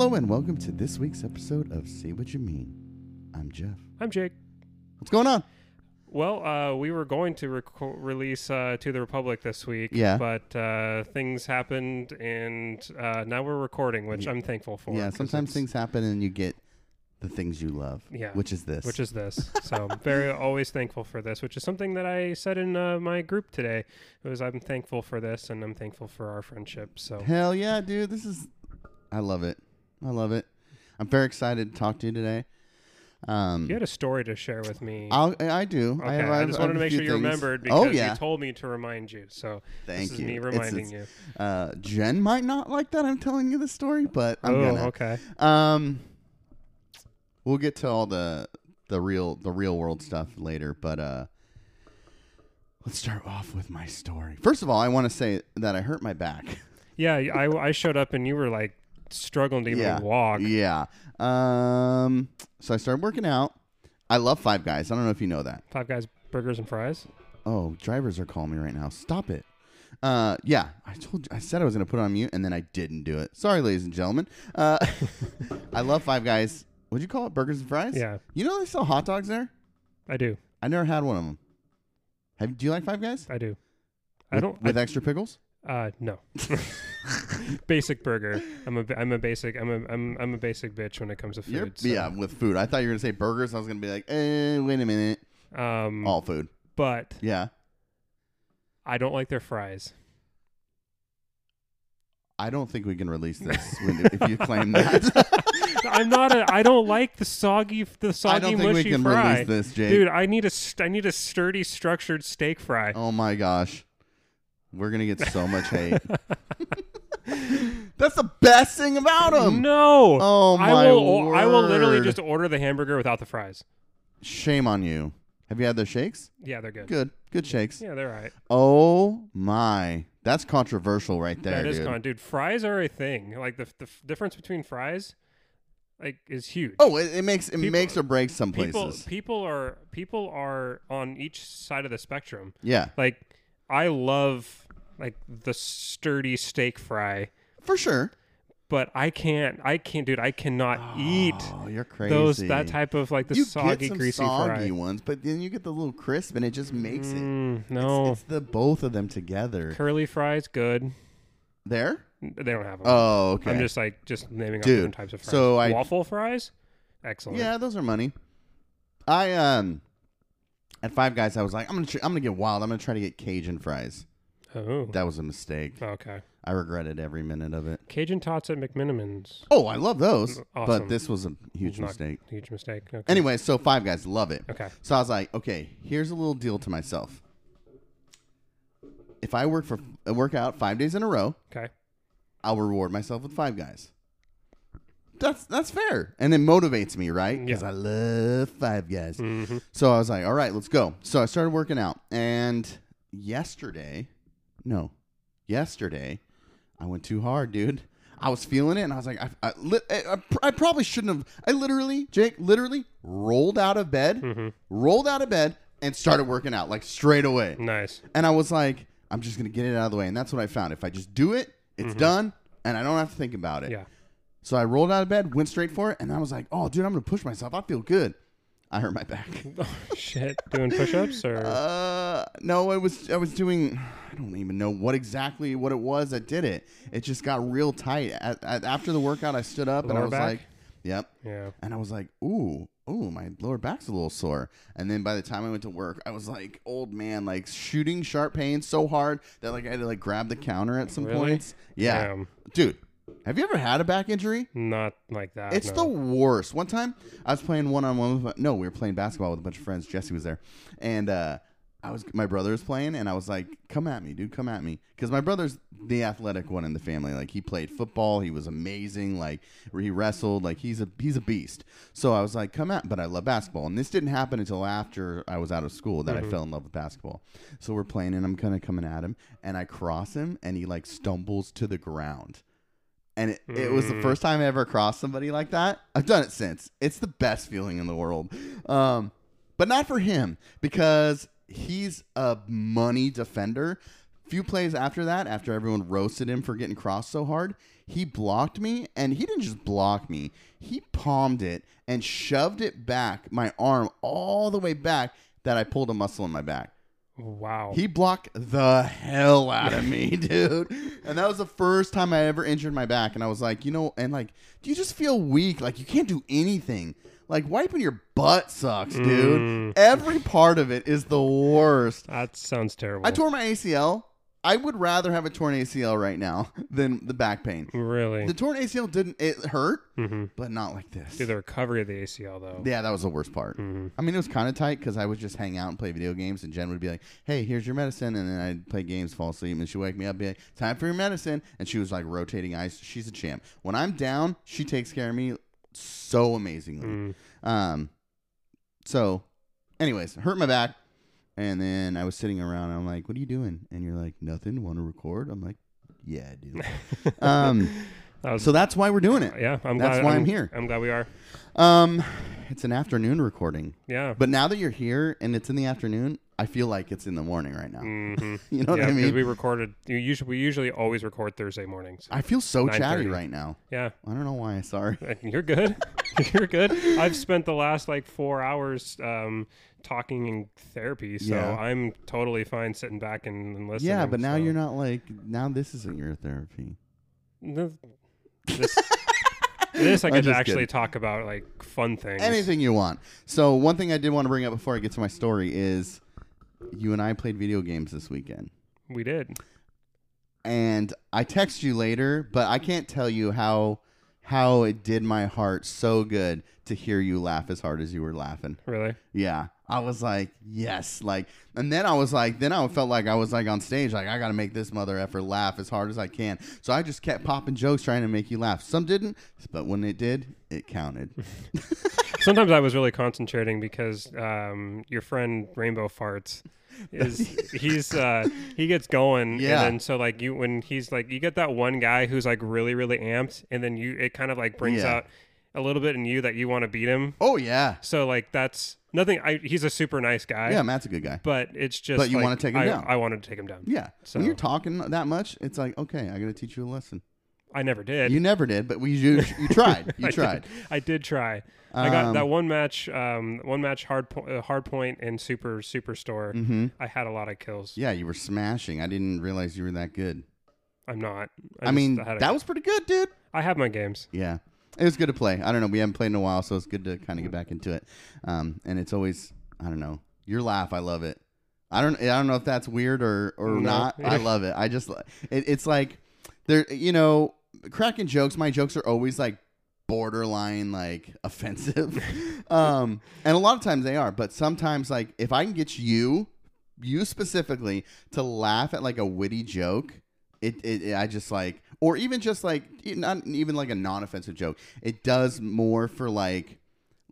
Hello and welcome to this week's episode of See What You Mean. I'm Jeff. I'm Jake. What's going on? Well, uh, we were going to reco- release uh, to the Republic this week, Yeah. but uh, things happened, and uh, now we're recording, which I'm thankful for. yeah, 'cause sometimes it's- things happen and you get the things you love. Yeah. Which is this. Which is this? So I'm very always thankful for this, which is something that I said in uh, my group today. It was I'm thankful for this, and I'm thankful for our friendship. So Hell yeah, dude. This is I love it. I love it. I'm very excited to talk to you today. Um you had a story to share with me. I'll, I do. okay, I, have, I, I just have wanted to make sure you things. remembered because Oh yeah. you told me to remind you. So Thank this you. is me It's- reminding it's- you. Uh, Jen might not like that I'm telling you the story, but I'm oh, gonna. okay. Um, we'll get to all the the real the real world stuff later, but uh, let's start off with my story. First of all, I want to say that I hurt my back. Yeah, I, I showed up and you were like struggling to even yeah, walk. yeah. Um, so I started working out. I love Five Guys. I don't know if you know that. Five Guys burgers and fries. Oh, drivers are calling me right now. Stop it. Uh, yeah, I told you, I said I was going to put it on mute and then I didn't do it. Sorry, ladies and gentlemen. Uh, I love Five Guys. What'd you call it? Burgers and fries? Yeah, You know they sell hot dogs there? I do. I never had one of them. Have do you like Five Guys? I do. I don't. with extra pickles. I, uh, no. basic burger. I'm a. I'm a basic. I'm a. I'm. I'm a basic bitch when it comes to food. You're- so, Yeah, with food. I thought you were gonna say burgers. I was gonna be like, eh, wait a minute. Um. All food. But Yeah. I don't like their fries. I don't think we can release this when, if you claim that. I'm not a. I don't like the soggy. The I soggy don't think we mushy can fry. release this, Jake. Dude, I need a, I need a sturdy, structured steak fry. Oh my gosh. We're gonna get so much hate. That's the best thing about them. no. Oh I my will. I will literally just order the hamburger without the fries. Shame on you. Have you had their shakes? Yeah, they're good. Good. Good shakes. Yeah, they're all right. Oh my. That's controversial right there, that is dude. con, dude. Fries are a thing. Like the the f- difference between fries, like, is huge. oh, it, it makes it People- makes or breaks some people places. people are people are on each side of the spectrum. yeah, Like, I love like the sturdy steak fry, for sure. but I can't. I can't, dude. I cannot eat Oh, you're crazy. those that type of like the you soggy, get some greasy soggy fry. ones, but then you get the little crisp, and it just makes it. Mm, It's- no, it's, the both of them together. curly fries, good. There. They don't have them. Oh, okay. I'm just like just naming off Dude, different types of fries. so I- waffle fries, excellent. Yeah, those are money. I um at Five Guys, I was like, I'm gonna tr- I'm gonna get wild. I'm gonna try to get Cajun fries. Oh. That was a mistake. Okay. I regretted every minute of it. Cajun tots at McMenamins. Oh, I love those, mm, but this was a huge Not- mistake. Huge mistake. Okay. Anyway, so Five Guys, love it. Okay. So I was like, okay, here's a little deal to myself. If I work for work out five days in a row, Okay. I'll reward myself with Five Guys. That's that's fair, and it motivates me, right? Because Yeah. I love Five Guys. hmm So I was like, all right, let's go. So I started working out. And yesterday, no, yesterday, I went too hard, dude. I was feeling it, and I was like, I, I, I, I probably shouldn't have. I literally, Jake, literally rolled out of bed, hmm rolled out of bed, and started working out like straight away. Nice. And I was like, I'm just gonna get it out of the way. And that's what I found. If I just do it, it's done, and I don't have to think about it. Yeah. So I rolled out of bed, went straight for it, and I was like, oh, dude, I'm gonna push myself. I feel good. I hurt my back. Oh, shit. Doing push-ups or Uh, no, it was I was doing. I don't even know what exactly what it was that did it. It just got real tight. At, at, after the workout, I stood up and I was back? like, "Yep," yeah. and I was like, "Ooh, ooh, my lower back's a little sore." And then by the time I went to work, I was like, "Old man, like shooting sharp pain so hard that like I had to like grab the counter at some Really? points." Yeah, Damn. dude, have you ever had a back injury? Not like that. It's no. the worst. One time I was playing one on one with my, no, we were playing basketball with a bunch of friends. Jesse was there, and uh, I was my brother was playing, and I was like, "Come at me, dude, come at me," because my brother's the athletic one in the family. Like he played football, he was amazing. Like he wrestled, like he's a he's a beast. So I was like, "Come at," but I love basketball, and this didn't happen until after I was out of school that I fell in love with basketball. So we're playing, and I'm kind of coming at him, and I cross him, and he like stumbles to the ground and it, it was the Mm. first time I ever crossed somebody like that. I've done it since. It's the best feeling in the world. Um, but not for him because he's a money defender. Few plays after that, after everyone roasted him for getting crossed so hard, he blocked me, and he didn't just block me. He palmed it and shoved it back, my arm all the way back, that I pulled a muscle in my back. Wow. He blocked the hell out of me, dude. And that was the first time I ever injured my back. And I was like, you know, and like, do you just feel weak? Like you can't do anything. Like wiping your butt sucks, dude. Mm. Every part of it is the worst. that sounds terrible. I tore my ACL. I would rather have a torn ACL right now than the back pain. really. The torn ACL didn't it hurt, hmm but not like this. Dude, the recovery of the ACL though. Yeah, that was the worst part. Mhm. I mean, it was kind of tight because I would just hang out and play video games, and Jen would be like, "Hey, here's your medicine," and then I'd play games, fall asleep, and she'd wake me up, be like, "Time for your medicine," and she was like rotating ice. She's a champ. When I'm down, she takes care of me so amazingly. Mm. Um, so, anyways, hurt my back, and then I was sitting around. And I'm like, "What are you doing?" And you're like, "Nothing. Want to record?" I'm like, "Yeah, dude." um, That was so that's why we're doing it. yeah. I'm that's glad why I'm here. I'm glad we are. Um, it's an afternoon recording. Yeah. But now that you're here and it's in the afternoon, I feel like it's in the morning right now. hmm You know what I mean? we recorded. You usually we usually always record Thursday mornings. I feel so chatty right now. Yeah, I don't know why. Sorry. you're good. you're good. I've spent the last like four hours um, talking in therapy, so Yeah. I'm totally fine sitting back and, and listening. Yeah, but now so- you're not like now. This isn't your therapy. This, this, this I to actually kidding. talk about like fun things. Anything you want. So one thing I did want to bring up before I get to my story is, you and I played video games this weekend, we did. and I text you later, but I can't tell you how how it did my heart so good to hear you laugh as hard as you were laughing. Really? Yeah. I was like, yes. Like, and then I was like, then I felt like I was like on stage, like, I got to make this mother effer laugh as hard as I can. So I just kept popping jokes trying to make you laugh. Some didn't, but when it did, it counted. Sometimes I was really concentrating because um, your friend Rainbow Farts is he's uh, he gets going Yeah. and then so like you when he's like you get that one guy who's like really really amped and then you it kind of like brings Yeah. out a little bit in you that you want to beat him. oh, yeah. So like that's nothing. I he's a super nice guy. Yeah, Matt's a good guy. But it's just. But you like, wanna take him I, down. I wanted to take him down. Yeah. So- when you're talking that much, it's like, okay, I got to teach you a lesson. I never did. You never did, but we you, you tried. You I tried. Did. I did try. I got Um, that one match. Um, one match hard po- uh, hard point and super superstore. hmm I had a lot of kills. Yeah, you were smashing. I didn't realize you were that good. I'm not. I, just mean, that was pretty good, dude. I have my games. Yeah. It was good to play. I don't know. We haven't played in a while, so it's good to kind of get back into it. Um, and it's always, I don't know, your laugh. I love it. I don't, I don't know if that's weird or or No. not. I love it. I just, it, it's like, there, you know, cracking jokes. My jokes are always like borderline like offensive, um, and a lot of times they are. But sometimes, like, if I can get you, you specifically, to laugh at like a witty joke, it, it, it- I just like, or even just like, not even like a non-offensive joke. It does more for like,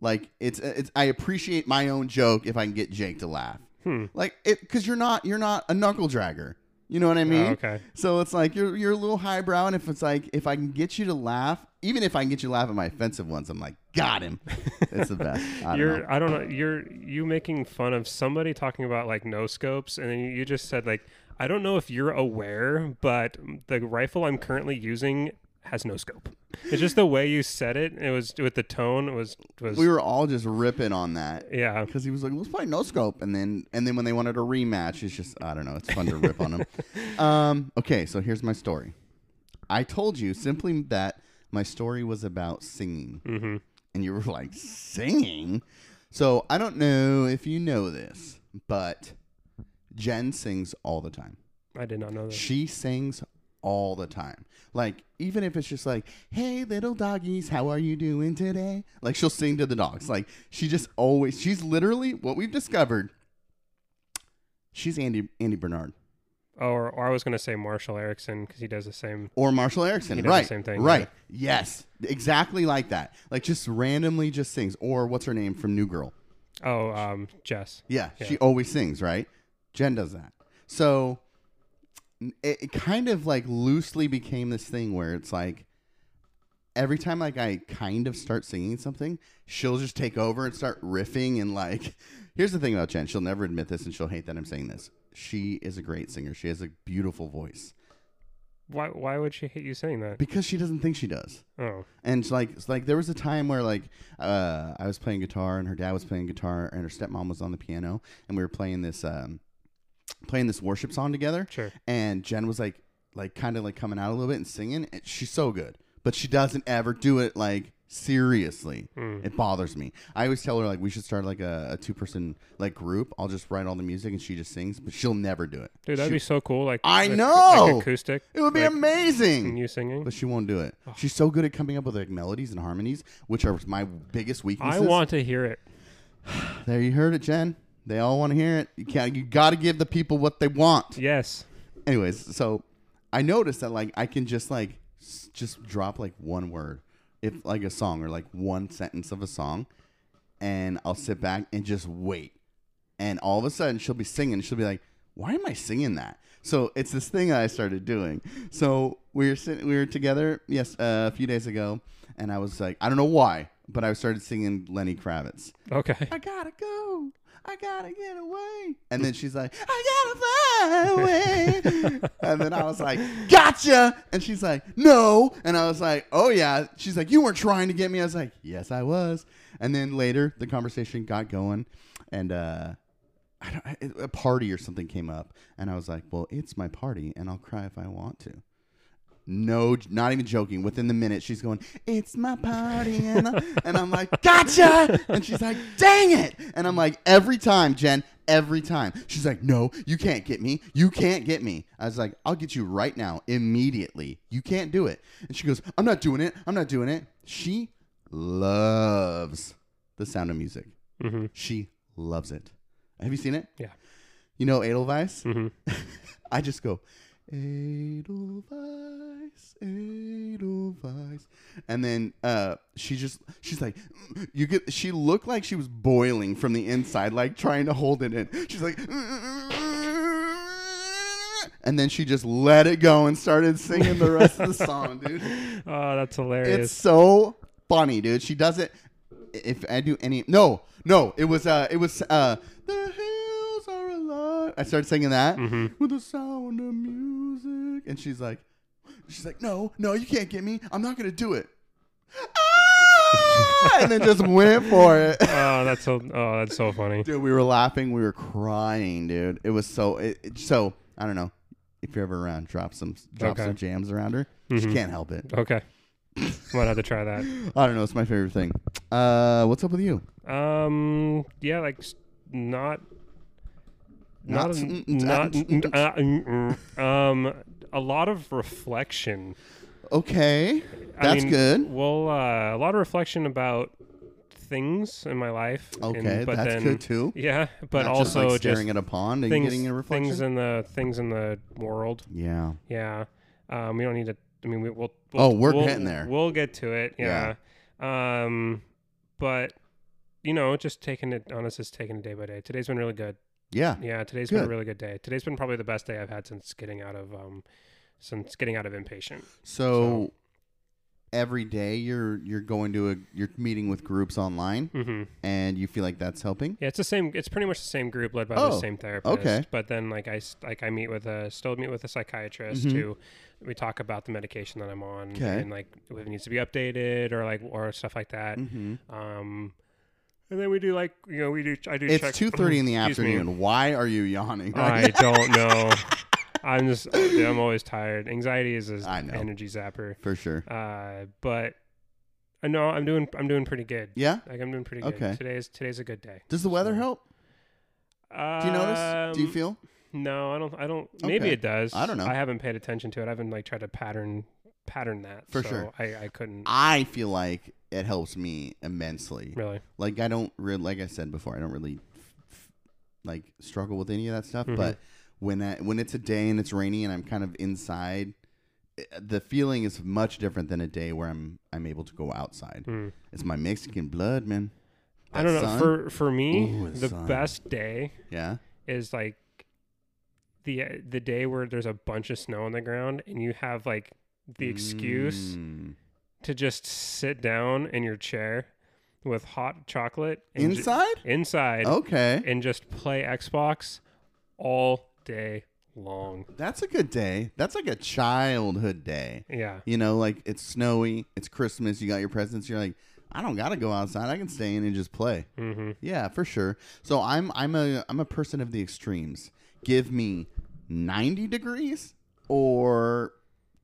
like it's it's. I appreciate my own joke if I can get Jake to laugh, Hmm. like it, because you're not you're not a knuckle dragger. You know what I mean? Oh, okay. So it's like you're you're a little highbrow, and if it's like if I can get you to laugh, even if I can get you to laugh at my offensive ones, I'm like, got him. it's the best. I don't you're know. I don't know. You're you making fun of somebody talking about like no scopes, and then you just said like I don't know if you're aware, but the rifle I'm currently using has no scope. It's just the way you said it. It was with the tone. It was was We were all just ripping on that. yeah. because he was like, "Let's play no scope," and then and then when they wanted a rematch, it's just I don't know. It's fun to rip on him. Um, okay, so here's my story. I told you simply that my story was about singing, Mm-hmm. and you were like, "Singing." So I don't know if you know this, but Jen sings all the time. I did not know that. She sings all the time. Like, even if it's just like, hey, little doggies, how are you doing today? Like, she'll sing to the dogs. Like, she just always, she's literally what we've discovered. She's Andy Andy Bernard Or, or I was gonna say Marshall Eriksen because he does the same. or Marshall Eriksen. He does the right. same thing, Right. Yes. Exactly like that. Like, just randomly just sings. Or what's her name from New Girl? Oh, um, Jess. Yeah, Yeah. she always sings, right? Jen does that. So it, it kind of like loosely became this thing where it's like every time like I kind of start singing something, she'll just take over and start riffing and like. Here's the thing about Jen. She'll never admit this, and she'll hate that I'm saying this. She is a great singer. She has a beautiful voice Why why would she hate you saying that? because she doesn't think she does. Oh. And it's like, it's like there was a time where like uh, I was playing guitar and her dad was playing guitar and her stepmom was on the piano and we were playing this um, playing this worship song together. Sure. And Jen was like like kind of like coming out a little bit and singing. And she's so good, but she doesn't ever do it like seriously. Mm. It bothers me. I always tell her like we should start like a, a two person like group. I'll just write all the music and she just sings, but she'll never do it. Dude, that'd She- be so cool. Like I like- know! like acoustic. it would be like, amazing. and you singing. But she won't do it. She's so good at coming up with like melodies and harmonies, which are my biggest weaknesses. I want to hear it. There, you heard it, Jen. They all want to hear it. You can't. You got to give the people what they want. Yes. Anyways, so I noticed that like I can just like s- just drop like one word, if like a song or like one sentence of a song, and I'll sit back and just wait, and all of a sudden she'll be singing. She'll be like, "Why am I singing that?" So it's this thing I started doing. So we were sitting, we were together, yes, uh, a few days ago, and I was like, I don't know why, but I started singing Lenny Kravitz. Okay. I gotta go. I gotta get away. And then she's like, I gotta fly away. and then I was like, Gotcha. And she's like, No. And I was like, Oh yeah. She's like, You weren't trying to get me. I was like, Yes, I was. And then later, the conversation got going, and uh, I don't, a party or something came up, and I was like, Well, it's my party, and I'll cry if I want to. No, not even joking. Within the minute, she's going, "It's my party," and, I, and I'm like, "Gotcha!" And she's like, "Dang it!" And I'm like, "Every time, Jen, every time." She's like, "No, you can't get me. You can't get me." I was like, "I'll get you right now, immediately. You can't do it." And she goes, "I'm not doing it. I'm not doing it." She loves the sound of music. Mm-hmm. She loves it. Have you seen it? Yeah. You know Edelweiss? Mm-hmm. I just go Edelweiss, Edelweiss, and then uh, she just she's like, you get. She looked like she was boiling from the inside, like trying to hold it in. She's like, and then she just let it go and started singing the rest of the song, dude. Oh, that's hilarious. It's so funny, dude. She does it. If I do any, no, no, it was uh, it was uh, the hills are alive. I started singing that Mhm. with the sound of music, and she's like, she's like, no, no, you can't get me. I'm not gonna do it. Ah! and then just went for it. oh, that's so. Oh, that's so funny. Dude, we were laughing, we were crying, dude. It was so. It, it- so I don't know if you're ever around. Drop some, drop Okay. some jams around her. She Mhm. can't help it. Okay. Might have to try that. I don't know. It's my favorite thing. Uh, what's up with you? Um. Yeah. Like not. Not Not. Not. uh, mm. Um. A lot of reflection. Okay, I that's mean, good. Well, uh, a lot of reflection about things in my life. and- Okay, but that's then, good too. Yeah, but Not just, also like staring just at a pond and things, getting a reflection. things in the things in the world. yeah. Yeah. Um, we don't need to. I mean, we, we'll, Oh, we're we'll- getting there. We'll get to it. Yeah. Um, but you know, just taking it honest is taking it day by day. Today's been really good. Yeah. Yeah, today's been a really good day. Today's been probably the best day I've had since getting out of um, since getting out of inpatient. So, every day you're you're going to a you're meeting with groups online, hmm and you feel like that's helping. Yeah, it's the same. It's pretty much the same group led by Oh, the same therapist. okay. But then, like I like I meet with a still meet with a psychiatrist Mhm. who we talk about the medication that I'm on Okay. and like if it needs to be updated or like or stuff like that. Mm-hmm. Um, and then we do like you know we do I do. It's two thirty in the Excuse me. afternoon. Why are you yawning? I don't know. I'm just yeah, I'm always tired. Anxiety is an I know. energy zapper. For sure. Uh, but I know I'm doing I'm doing pretty good. Yeah. Like I'm doing pretty good. Okay. Today's today's a good day. Does the weather help? Do you notice? Do you Um, feel? No, I don't. I don't. Maybe Okay. it does. I don't know. I haven't paid attention to it. I haven't like tried to pattern pattern that For so sure. I, I couldn't I feel like it helps me immensely. really. Like I don't really, like I said before, I don't really f- f- like struggle with any of that stuff. Mhm. But when I, when it's a day and it's rainy and I'm kind of inside, i- the feeling is much different than a day where I'm I'm able to go outside. Hmm. It's my Mexican blood, man. I don't know. sun. For for me, Ooh, the the best day yeah. is like the the day where there's a bunch of snow on the ground and you have like the excuse Mm. To just sit down in your chair with hot chocolate and ju- Inside? inside Okay. and just play Xbox all day long. That's a good day. That's like a childhood day. Yeah. You know, like it's snowy, it's Christmas, you got your presents, you're like, I don't gotta go outside. I can stay in and just play. Mm-hmm. Yeah, for sure. So I'm I'm a I'm a person of the extremes. Give me 90 degrees or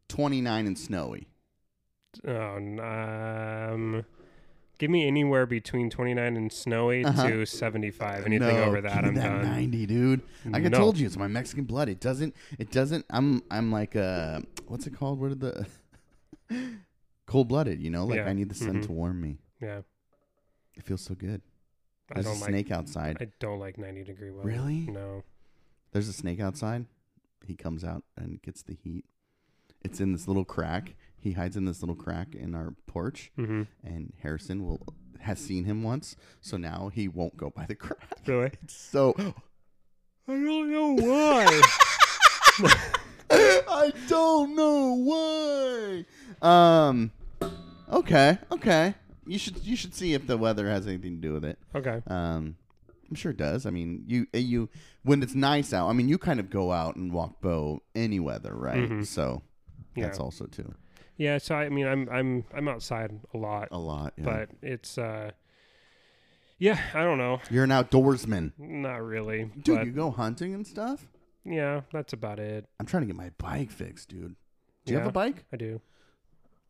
29 and snowy. Oh, um, give me anywhere between 29 and snowy Uh-huh. to 75. Anything No, over that, I'm that done. 90, dude. Like I No. told you, it's my Mexican blood. It doesn't. It doesn't. I'm. I'm like uh, what's it called? What are the cold blooded? You know, like Yeah. I need the sun Mhm. to warm me. Yeah. It feels so good. I There's a don't like. snake outside. I don't like 90 degree weather. Really? No. There's a snake outside. He comes out and gets the heat. It's in this little crack. He hides in this little crack in our porch, Mm-hmm. and Harrison will has seen him once, so now he won't go by the crack. Really? So I don't know why. I don't know why. Um. Okay. Okay. You should you should see if the weather has anything to do with it. okay. Um. I'm sure it does. I mean, you uh, you when it's nice out. I mean, you kind of go out and walk bow any weather, right? Mhm. So Yeah. that's also too Yeah. So I mean, I'm I'm I'm outside a lot, a lot. Yeah. but it's uh. Yeah, I don't know. you're an outdoorsman, Not really. dude. but you go hunting and stuff. yeah, that's about it. I'm trying to get my bike fixed, dude. Do you have Yeah. a bike? I do.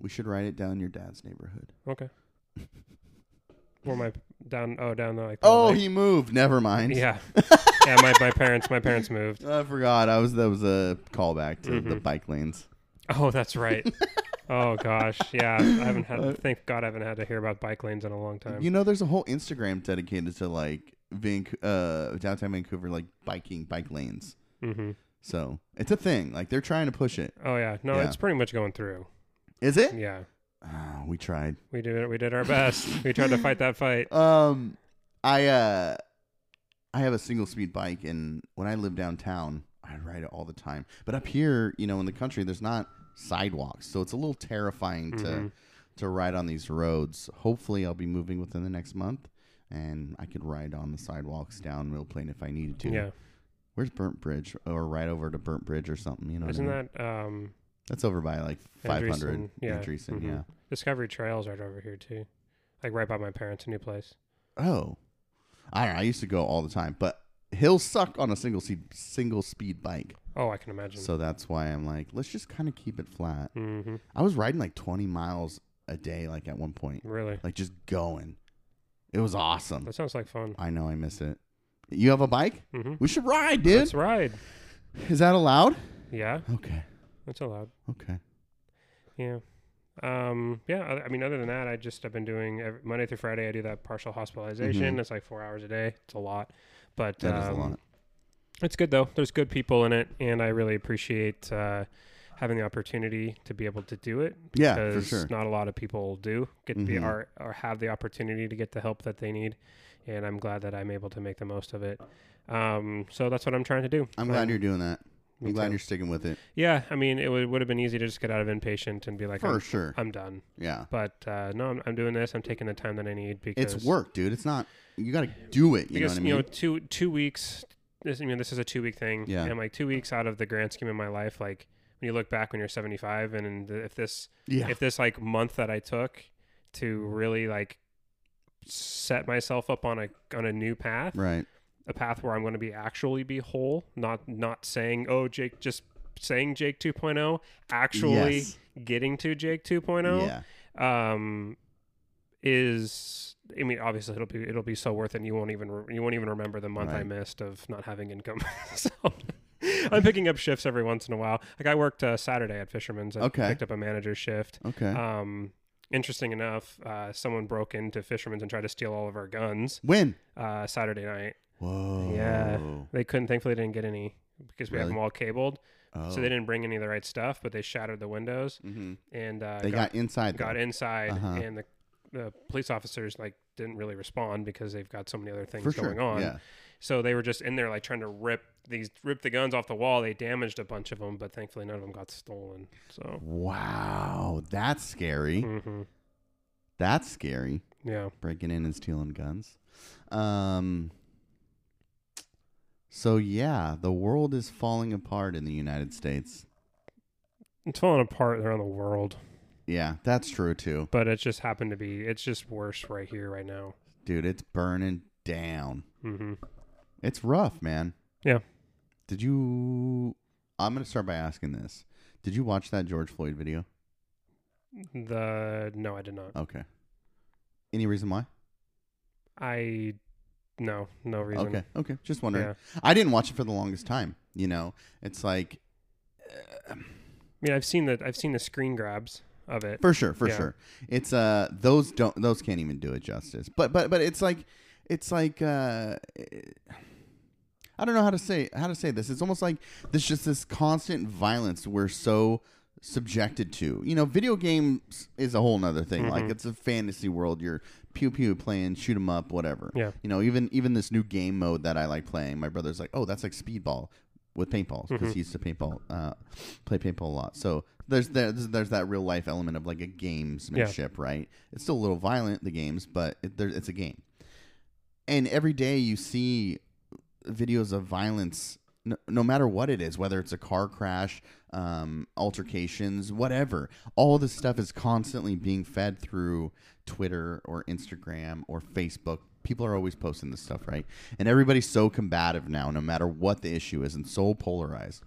We should ride it down your dad's neighborhood. Okay. Where my down? Oh, down there. Like the Oh, lake. he moved. Never mind. Yeah. yeah. My, my parents. My parents moved. I forgot. I was that was a callback to the Mhm. bike lanes. Oh, that's right. oh gosh. Yeah. I haven't Uh, had. Thank God I haven't had to hear about bike lanes in a long time. You know, there's a whole Instagram dedicated to like Vanc- uh, downtown Vancouver, like biking bike lanes. mm-hmm. So it's a thing. Like they're trying to push it. Oh yeah. No, Yeah. it's pretty much going through. Is it? Yeah. Ah, we tried. We did it. We did our best. we tried to fight that fight. Um, I uh, I have a single speed bike, and when I live downtown, I ride it all the time. But up here, you know, in the country, there's not sidewalks, so it's a little terrifying to Mhm. to ride on these roads. Hopefully, I'll be moving within the next month, and I could ride on the sidewalks down Mill Plain if I needed to. Yeah. Where's Burnt Bridge, or right over to Burnt Bridge or something? You know, Isn't mean? that um that's over by like 500 yeah. Andresen, Mhm. yeah. Discovery Trails right over here too? Like right by my parents' new place. Oh, I don't know. I used to go all the time, but he'll suck on a single speed single speed bike. Oh, I can imagine. So that's why I'm like, let's just kind of keep it flat. mm-hmm. I was riding like 20 miles a day, like at one point, Really. like just going. It was awesome. That sounds like fun. I know I miss it. You have a bike? Mm-hmm. We should ride, dude. Let's ride. Is that allowed? Yeah, Okay. that's allowed. Okay. Yeah. Um, yeah, I, I mean, other than that, I just, I've been doing every, Monday through Friday, I do that partial hospitalization. Mhm. It's like four hours a day. It's a lot. But That is um, a lot. It's good though. There's good people in it, and I really appreciate uh, having the opportunity to be able to do it. Yeah, for because sure. not a lot of people do get the Mhm. or, or have the opportunity to get the help that they need, and I'm glad that I'm able to make the most of it. Um, so that's what I'm trying to do. I'm glad Um, you're doing that. I'm glad too. you're sticking with it. Yeah, I mean, it would would have been easy to just get out of inpatient and be like, For I'm, sure. I'm done. Yeah. But uh, no, I'm, I'm doing this. I'm taking the time that I need because It's work, dude. It's not, you got to do it. You because know what I mean? you know two two weeks. This I mean this is a two week thing. Yeah. And like two weeks out of the grand scheme of my life, like when you look back when you're 75, and if this yeah. if this like month that I took to really like set myself up on a on a new path, right. A path where I'm going to be actually be whole, not not saying oh Jake just saying Jake 2.0, actually Yes. getting to Jake 2.0 Yeah. um is I mean obviously it'll be it'll be so worth it and you won't even re- you won't even remember the month I missed of not having income. so I'm picking up shifts every once in a while. Like I worked uh, Saturday at Fisherman's. I Okay. picked up a manager shift. Okay. Um, interesting enough, uh, someone broke into Fisherman's and tried to steal all of our guns when? uh, Saturday night. Whoa. Yeah. They couldn't, thankfully, didn't get any because we have Really? them all cabled. Oh. So they didn't bring any of the right stuff, but they shattered the windows hmm and uh, They got, inside. got though. inside, Uh-huh. and the the police officers like didn't really respond because they've got so many other things For sure. going on. Yeah. So they were just in there like trying to rip these rip the guns off the wall. They damaged a bunch of them, but thankfully none of them got stolen. So Wow, that's scary. hmm That's scary. yeah, Breaking in and stealing guns. Um. So yeah, the world is falling apart in the United States. it's falling apart around the world, Yeah, that's true too, but it just happened to be. It's just worse right here, right now. dude. It's burning down. hmm It's rough, man. Yeah. Did you? I'm gonna start by asking this. Did you watch that George Floyd video? The no, I did not. Okay. Any reason why? I no, no reason. Okay. Okay. Just wondering. Yeah. I didn't watch it for the longest time. You know, it's like I mean, I've seen the I've seen the screen grabs of it. for sure, for Yeah. sure. It's uh those don't those can't even do it justice. But but but it's like it's like uh I don't know how to say how to say this. It's almost like there's just this constant violence we're so subjected to. You know, video games is a whole nother thing. Like Mhm. it's a fantasy world. You're pew pew playing, shoot 'em up, whatever. Yeah. You know, even even this new game mode that I like playing, my brother's like, "Oh, that's like speedball with paintballs because Mhm. he used to paintball, uh, play paintball a lot." So there's there's there's that real life element of like a gamesmanship, right? It's still a little violent the games, but it, there, it's a game. And every day you see videos of violence, no, no matter what it is, whether it's a car crash, um, altercations, whatever. All this stuff is constantly being fed through Twitter or Instagram or Facebook. People are always posting this stuff, right? And everybody's so combative now, no matter what the issue is, and so polarized.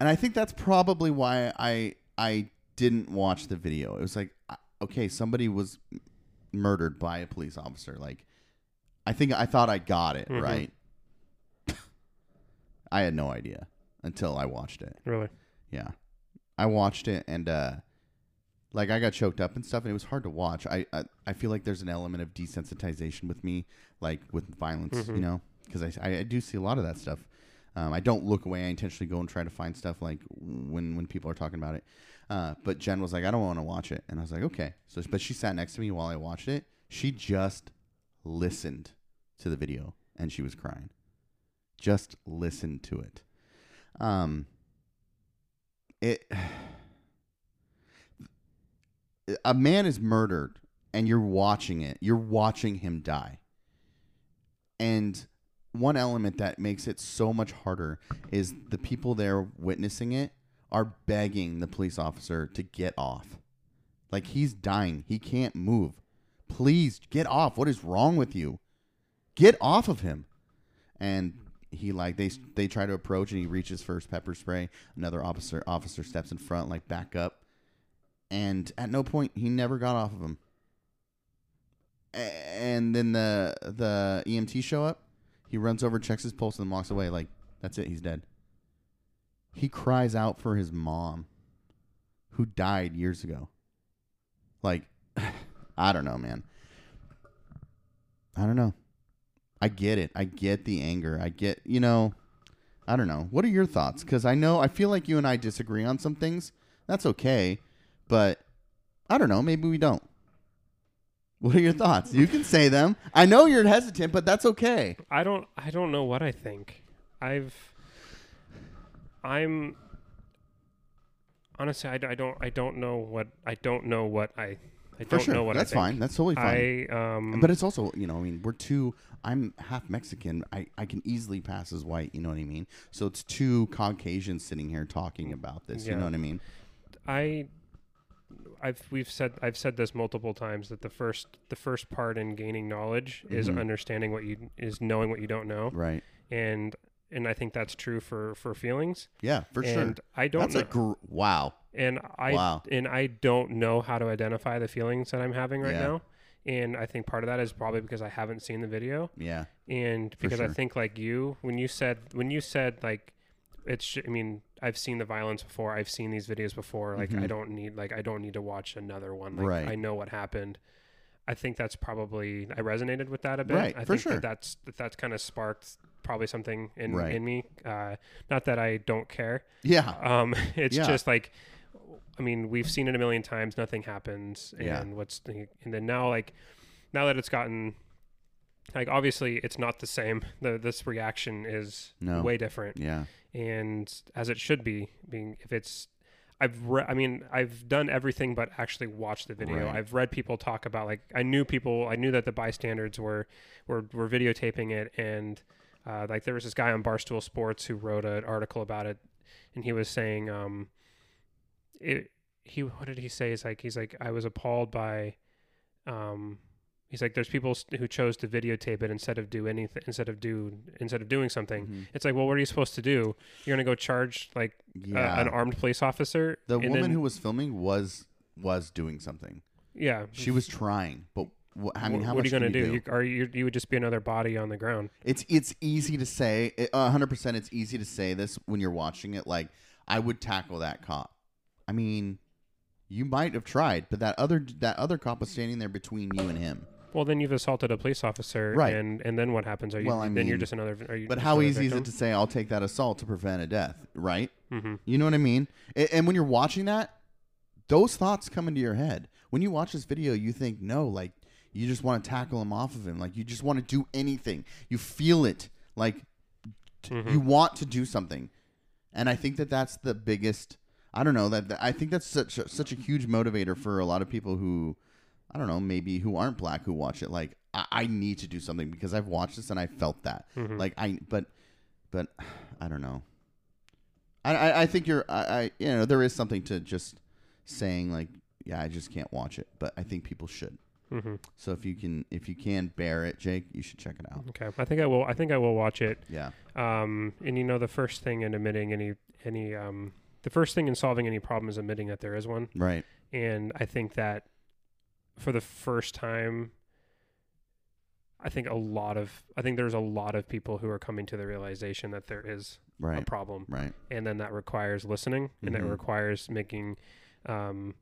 And I think that's probably why I I didn't watch the video. It was like, okay, somebody was murdered by a police officer. Like, I think I thought I got it Mhm. right. I had no idea until I watched it. Really? Yeah. I watched it and uh like I got choked up and stuff and it was hard to watch. I I, I feel like there's an element of desensitization with me like with violence, you Mhm. know, because I, I I do see a lot of that stuff. Um, I don't look away. I intentionally go and try to find stuff like when when people are talking about it. Uh, but Jen was like, I don't want to watch it, and I was like, okay. So, but she sat next to me while I watched it. She just listened to the video and she was crying. Just listened to it. Um, it a man is murdered and you're watching it. You're watching him die. And one element that makes it so much harder is the people there witnessing it are begging the police officer to get off. Like he's dying. He can't move. Please get off. What is wrong with you? Get off of him. And he like they they try to approach and he reaches first pepper spray. Another officer officer steps in front like back up. And at no point he never got off of him. And then the the emt show up. He runs over checks his pulse and walks away. Like that's it. He's dead. He cries out for his mom who died years ago. Like i don't know man. I don't know I get it. I get the anger. I get, you know, I don't know. What are your thoughts? Because I know, I feel like you and I disagree on some things. That's okay. But I don't know. Maybe we don't. What are your thoughts? You can say them. I know you're hesitant, but that's okay. I don't I don't know what I think. I've I'm honestly I, I don't I don't know what I don't know what I I For don't sure. know what that's I think. fine. That's totally fine. I um but it's also, you know, I mean, we're two. I'm half Mexican. I, I can easily pass as white. You know what I mean? So it's two Caucasians sitting here talking about this. You Yeah. know what I mean? I I've we've said I've said this multiple times that the first the first part in gaining knowledge is Mhm. understanding what you is knowing what you don't know Right. and and I think that's true for for feelings Yeah, for sure. and I don't That's know a gr- wow. and I Wow. and I don't know how to identify the feelings that I'm having right Yeah. now. And I think part of that is probably because I haven't seen the video, Yeah. and because I think like you, when you said when you said like it's, I mean, I've seen the violence before. I've seen these videos before. Like I Mhm. don't need like I don't need to watch another one. Like Right. I know what happened. I think that's probably I resonated with that a bit. Right, I for think sure. that that's that that's kind of sparked probably something in Right. in me. Uh, not that I don't care, Yeah. um, it's Yeah. just like, I mean, we've seen it a million times. Nothing happens, and Yeah. what's the, and then now like, now that it's gotten like obviously it's not the same. The this reaction is No. way different, Yeah. and as it should be. Being if it's I've re- I mean I've done everything but actually watch the video. Right. I've read people talk about like I knew people I knew that the bystanders were were were videotaping it and uh, like there was this guy on Barstool Sports who wrote an article about it and he was saying um it he what did he say? He's like he's like I was appalled by um he's like there's people who chose to videotape it instead of do anything instead of do instead of doing something. Mhm. It's like well what are you supposed to do? You're going to go charge like uh, Yeah. an armed police officer? the woman then- who was filming was was doing something. yeah She was trying, but wh- I mean, how what much are you gonna do? do? You, are you you would just be another body on the ground. It's it's easy to say, hundred percent. It's easy to say this when you're watching it. Like I would tackle that cop. I mean, you might have tried, but that other that other cop was standing there between you and him. Well, then you've assaulted a police officer, Right. And and then what happens? Are you? Well, I then you're just another. Are you? But just how another easy is it to say I'll take that assault to prevent a death, right? Mm-hmm. You know what I mean? A- And when you're watching that, those thoughts come into your head. When you watch this video, you think, no, like you just want to tackle him off of him, like you just want to do anything. You feel it, like t- Mhm. you want to do something. And I think that that's the biggest. I don't know that, that- I think that's such a, such a huge motivator for a lot of people who, I don't know, maybe who aren't black who watch it. Like I, I need to do something because I've watched this and I felt that. Mhm. Like I, but, but I don't know. I, I, I think you're, I, I, you know, there is something to just saying like, yeah, I just can't watch it, but I think people should. Mm-hmm. So if you can, if you can bear it, Jake, you should check it out. Okay, I think I will. I think I will watch it. Yeah, Um, and you know, the first thing in admitting any any um, the first thing in solving any problem is admitting that there is one. right. And I think that for the first time, I think a lot of I think there's a lot of people who are coming to the realization that there is a problem. Right. and then that requires listening and it Mhm. requires making um,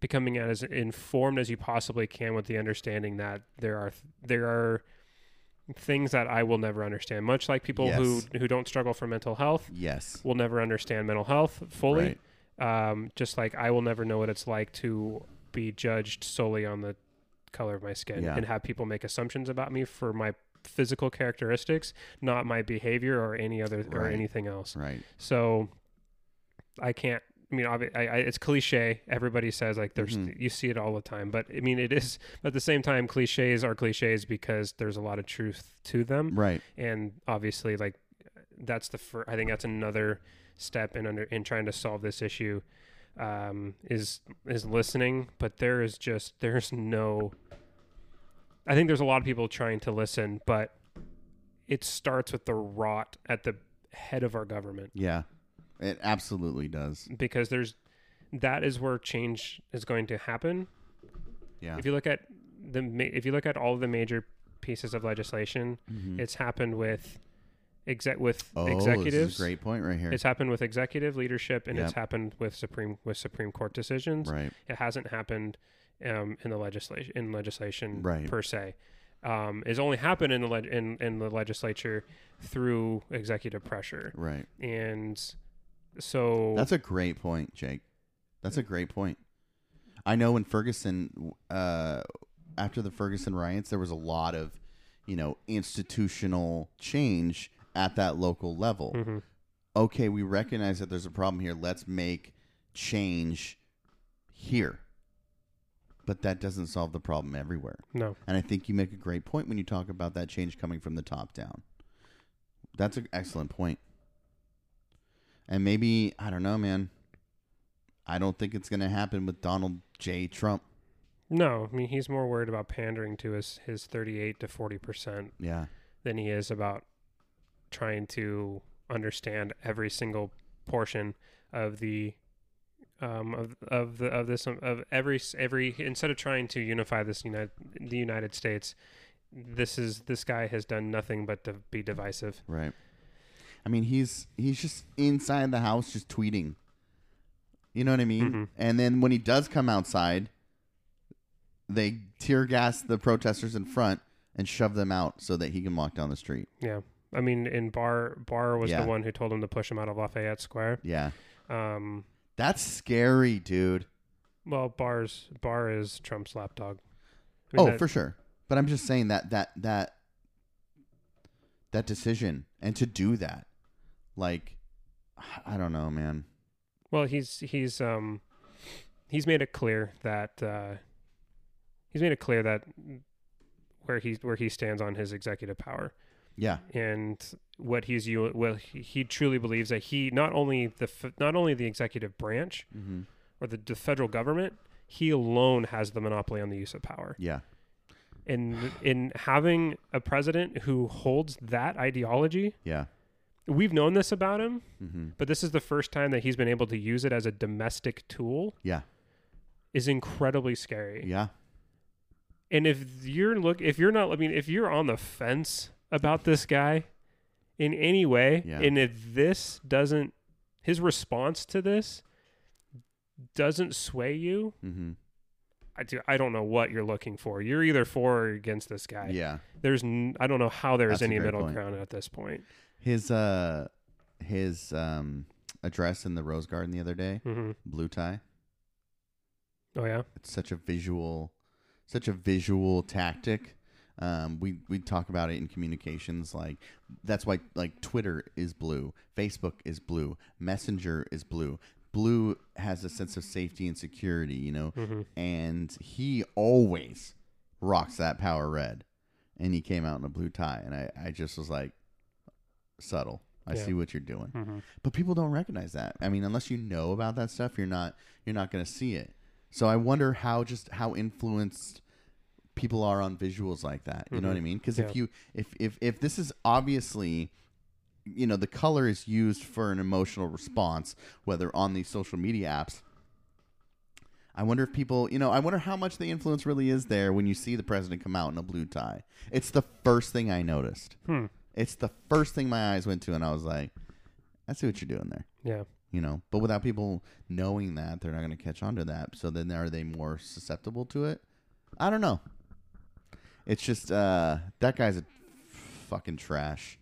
becoming as informed as you possibly can with the understanding that there are there are things that I will never understand much like people Yes. who who don't struggle for mental health Yes. will never understand mental health fully Right. um, just like I will never know what it's like to be judged solely on the color of my skin Yeah. and have people make assumptions about me for my physical characteristics not my behavior or any other or anything else Right. so I can't. I mean, I, I, it's cliche. Everybody says like there's Mhm. you see it all the time, but I mean it is. But at the same time, cliches are cliches because there's a lot of truth to them, Right. and obviously, like that's the fir- I think that's another step in under in trying to solve this issue um, is is listening. But there is just there's no. I think there's a lot of people trying to listen, but it starts with the rot at the head of our government Yeah. It absolutely does. because there's that is where change is going to happen. Yeah. If you look at the if you look at all of the major pieces of legislation, Mhm. it's happened with exec with oh, executives. This is a great point right here. It's happened with executive leadership, and it's happened with supreme with Supreme Court decisions. right. It hasn't happened um, in the legislation in legislation Right. per se. Um, it's only happened in the leg- in in the legislature through executive pressure, Right. and so That's a great point, Jake. That's a great point. I know in Ferguson, uh, after the Ferguson riots, there was a lot of, you know, institutional change at that local level. Mhm. Okay, we recognize that there's a problem here. Let's make change here. But that doesn't solve the problem everywhere. no. And I think you make a great point when you talk about that change coming from the top down. That's an excellent point. And maybe, I don't know, man. I don't think it's going to happen with Donald J. Trump. No, I mean he's more worried about pandering to his his 38 to 40 percent Yeah. than he is about trying to understand every single portion of the um of of the of this of every every instead of trying to unify this united the United States this is this guy has done nothing but to be divisive Right. I mean, he's he's just inside the house just tweeting. You know what I mean? Mhm. And then when he does come outside, they tear gas the protesters in front and shove them out so that he can walk down the street. yeah I mean in Barr Barr was Yeah. the one who told him to push him out of Lafayette Square Yeah. um That's scary, dude. well Barr's Barr is Trump's lapdog I mean, oh, that- for sure. But I'm just saying that that that that decision and to do that, like, I don't know, man. Well, he's he's um he's made it clear that uh, he's made it clear that where he where he stands on his executive power Yeah, and what he's you well he, he truly believes that he not only the not only the executive branch mm-hmm. or the, the federal government he alone has the monopoly on the use of power yeah, and in having a president who holds that ideology yeah, we've known this about him mm-hmm. but this is the first time that he's been able to use it as a domestic tool yeah, is incredibly scary. yeah, And if you're look if you're not I mean if you're on the fence about this guy in any way Yeah. and if this doesn't his response to this doesn't sway you, mm-hmm. I do, I don't know what you're looking for. You're either for or against this guy. yeah. There's n- I don't know how there's That's any middle point. ground at this point. His uh, his um address in the Rose Garden the other day, hmm blue tie. Oh yeah. It's such a visual, such a visual tactic. Um, we we talk about it in communications, like that's why like Twitter is blue, Facebook is blue, Messenger is blue. Blue has a sense of safety and security, you know, hmm and he always rocks that power red. And he came out in a blue tie, and I I just was like, subtle. I Yeah. see what you're doing hmm but people don't recognize that. I mean, unless you know about that stuff, you're not you're not going to see it. So I wonder how just how influenced people are on visuals like that. You know what I Mhm. mean? Because Yeah. if you if if if this is obviously you know the color is used for an emotional response whether on these social media apps I wonder if people, you know, I wonder how much the influence really is there when you see the president come out in a blue tie. It's the first thing I noticed. Hmm. It's the first thing my eyes went to, and I was like, I see what you're doing there Yeah. you know but without people knowing that they're not going to catch on to that so then are they more susceptible to it i don't know it's just uh that guy's a fucking trash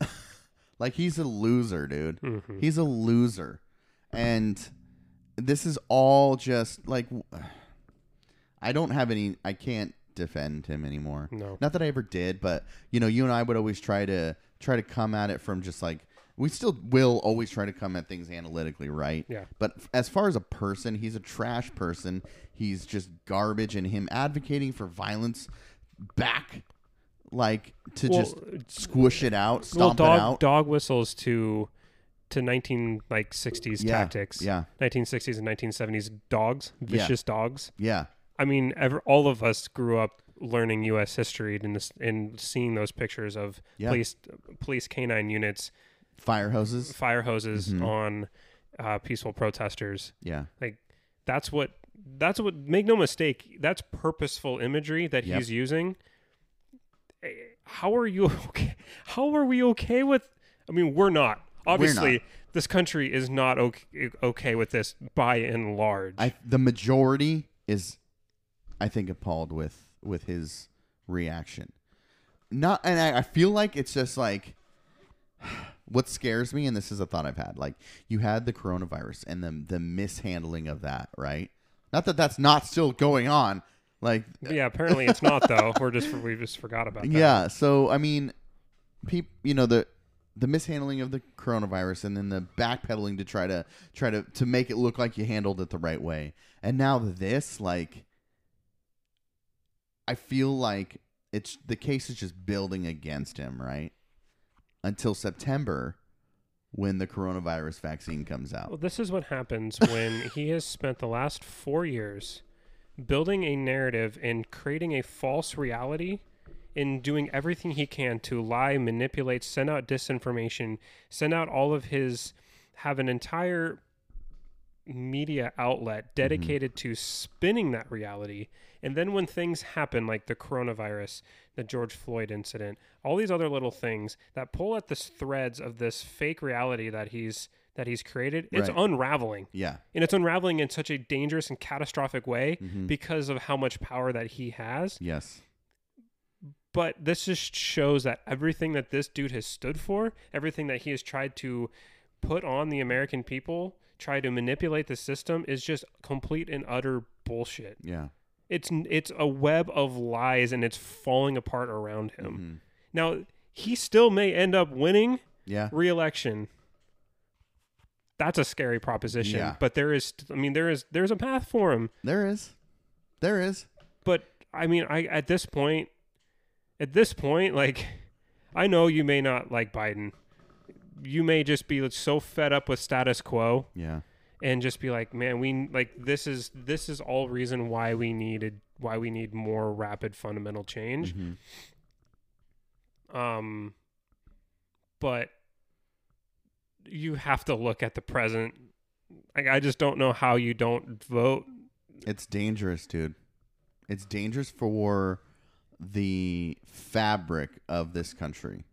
like he's a loser dude hmm he's a loser and this is all just like i don't have any i can't defend him anymore No. not that I ever did, but you know, you and I would always try to try to come at it from just like we still will always try to come at things analytically, right? Yeah. But f- as far as a person, he's a trash person. He's just garbage, and him advocating for violence back, like to Well, just squish it out, well, dog it out. dog whistles to to 19 like 60s Yeah, tactics. Yeah, 1960s and 1970s dogs, Yeah. vicious dogs. yeah, I mean, ever, all of us grew up learning U.S. history and this, and seeing those pictures of Yeah. police police canine units, fire hoses. fire hoses Mhm. on uh, peaceful protesters. Yeah, like That's what that's what. Make no mistake, that's purposeful imagery that Yep. he's using. How are you okay? How are we okay with? I mean, we're not. Obviously, this country is not okay, okay with this by and large. I the majority is, I think, appalled with with his reaction. Not, and I, I feel like it's just like what scares me, and this is a thought I've had. Like you had the coronavirus and the the mishandling of that, right? Not that that's not still going on. Like yeah, apparently it's not though. We're just we just forgot about that. yeah, so I mean, peop, you know the the mishandling of the coronavirus and then the backpedaling to try to try to to make it look like you handled it the right way. And now this like I feel like it's the case is just building against him, right? Until September when the coronavirus vaccine comes Well, out. this is what happens when he has spent the last four years building a narrative and creating a false reality in doing everything he can to lie, manipulate, send out disinformation, send out all of his, have an entire media outlet dedicated to spinning that reality. And then when things happen, like the coronavirus, the George Floyd incident, all these other little things that pull at the threads of this fake reality that he's that he's created, it's Right. unraveling. Yeah. And it's unraveling in such a dangerous and catastrophic way Mhm. because of how much power that he has. Yes. But this just shows that everything that this dude has stood for, everything that he has tried to put on the American people, try to manipulate the system, is just complete and utter bullshit. Yeah. It's it's a web of lies and it's falling apart around him. Mm-hmm. Now, he still may end up winning Yeah. re-election. That's a scary proposition, Yeah. but there is I mean there is there's a path for him. There is. There is. But I mean I at this point at this point like I know you may not like Biden. You may just be so fed up with status quo Yeah. and just be like, man, we like this is this is all reason why we needed why we need more rapid fundamental change. Mhm. Um, but you have to look at the present. Like, I just don't know how you don't vote. It's dangerous, dude. It's dangerous for the fabric of this country.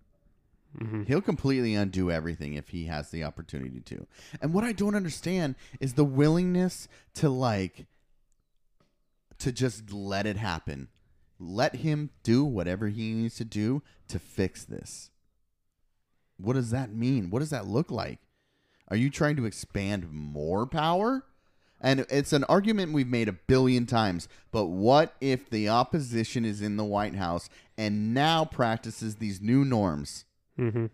Mm-hmm. He'll completely undo everything if he has the opportunity to. And what I don't understand is the willingness to like to just let it happen. Let him do whatever he needs to do to fix this. What does that mean? What does that look like? Are you trying to expand more power? And it's an argument we've made a billion times. But what if the opposition is in the White House and now practices these new norms? Mm-hmm.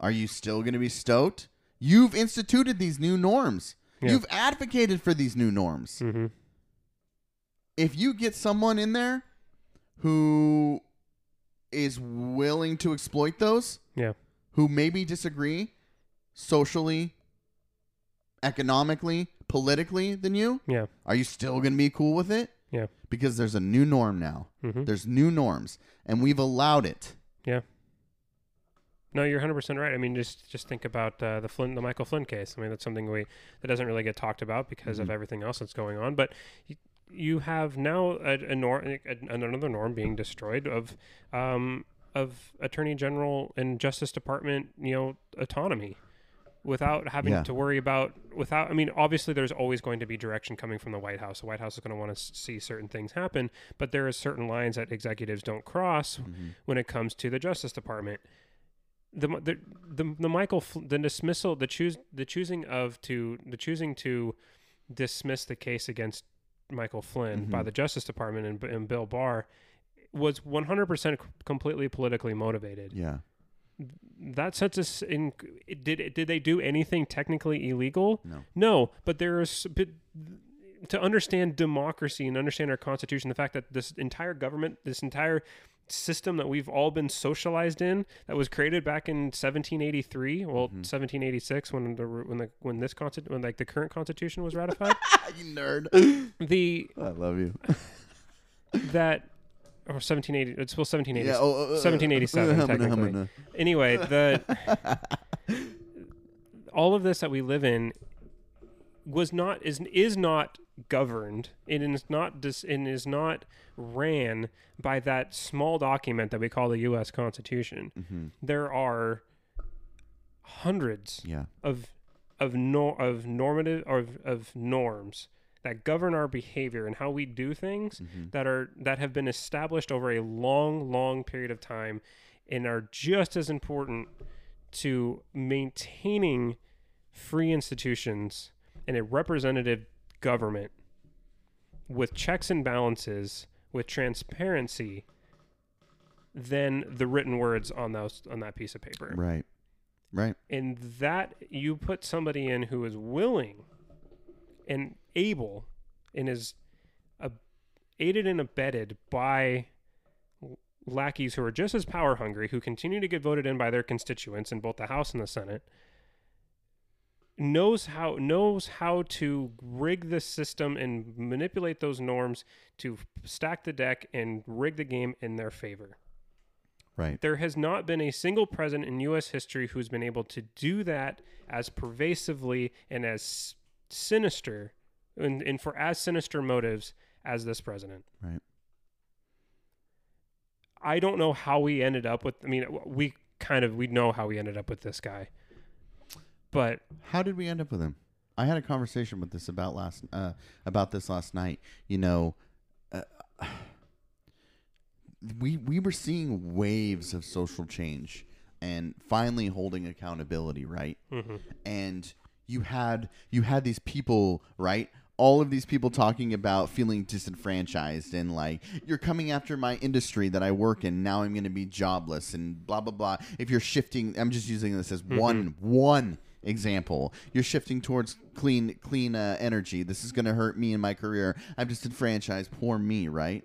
Are you still going to be stoked? You've instituted these new norms. Yeah. You've advocated for these new norms. Mm-hmm. If you get someone in there who is willing to exploit those, Yeah. who maybe disagree socially, economically, politically than you, Yeah. are you still going to be cool with it? Yeah. Because there's a new norm now. Mm-hmm. There's new norms, and we've allowed it. Yeah. No, you're 100 percent right. I mean, just just think about uh, the Flynn, the Michael Flynn case. I mean, that's something we that doesn't really get talked about because of Mhm. everything else that's going on. But you, you have now a, a norm, a, another norm being destroyed of um, of Attorney General and Justice Department, you know, autonomy, without having Yeah. to worry about without. I mean, obviously, there's always going to be direction coming from the White House. The White House is going to want to see certain things happen, but there are certain lines that executives don't cross when it comes to the Justice Department. The the the, the Michael the dismissal the choose the choosing of to the choosing to dismiss the case against Michael Flynn by Mhm. the Justice Department and, and Bill Barr was 100% completely politically motivated. Yeah. That sets us in did did they do anything technically illegal? No. No, but there is but to understand democracy and understand our constitution, the fact that this entire government, this entire system that we've all been socialized in, that was created back in 1783, well, Mhm. 1786 when the when the when this consti- when like the current constitution was ratified, you nerd. the I love you. that or 1780 it's well 1780 Yeah, oh, uh, 1787 uh, technically. uh, anyway the all of this that we live in was not is is not governed and is not dis, and is not ran by that small document that we call the U.S. Constitution. mhm. There are hundreds Yeah. of of nor of normative of, of norms that govern our behavior and how we do things Mhm. that are that have been established over a long long period of time and are just as important to maintaining free institutions and a representative government with checks and balances with transparency than the written words on those on that piece of paper Right. Right. and that you put somebody in who is willing and able and is aided and abetted by lackeys who are just as power hungry who continue to get voted in by their constituents in both the house and the senate knows how knows how to rig the system and manipulate those norms to stack the deck and rig the game in their favor Right. there has not been a single president in U.S. history who's been able to do that as pervasively and as sinister and, and for as sinister motives as this president. Right. I don't know how we ended up with. I mean, we kind of we know how we ended up with this guy, but How did we end up with him? I had a conversation with this about last uh, about this last night. You know, uh, we we were seeing waves of social change and finally holding accountability, right? mhm. and you had you had these people right all of these people talking about feeling disenfranchised and like you're coming after my industry that I work in. Now I'm going to be jobless and blah blah blah. If you're shifting, I'm just using this as one one example. You're shifting towards clean clean uh, energy. This is going to hurt me in my career. I'm disenfranchised. Poor me, right?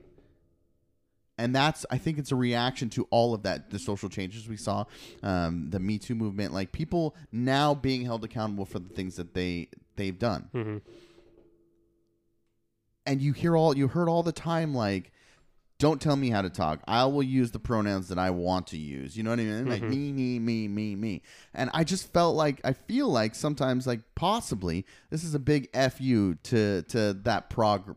and that's I think it's a reaction to all of that the social changes we saw, um, the Me Too movement, like people now being held accountable for the things that they they've done. hmm And you hear all you heard all the time like don't tell me how to talk. I will use the pronouns that I want to use. You know what I mean? Like Mhm. me, me, me, me, me. And I just felt like I feel like sometimes like possibly this is a big fu to to that prog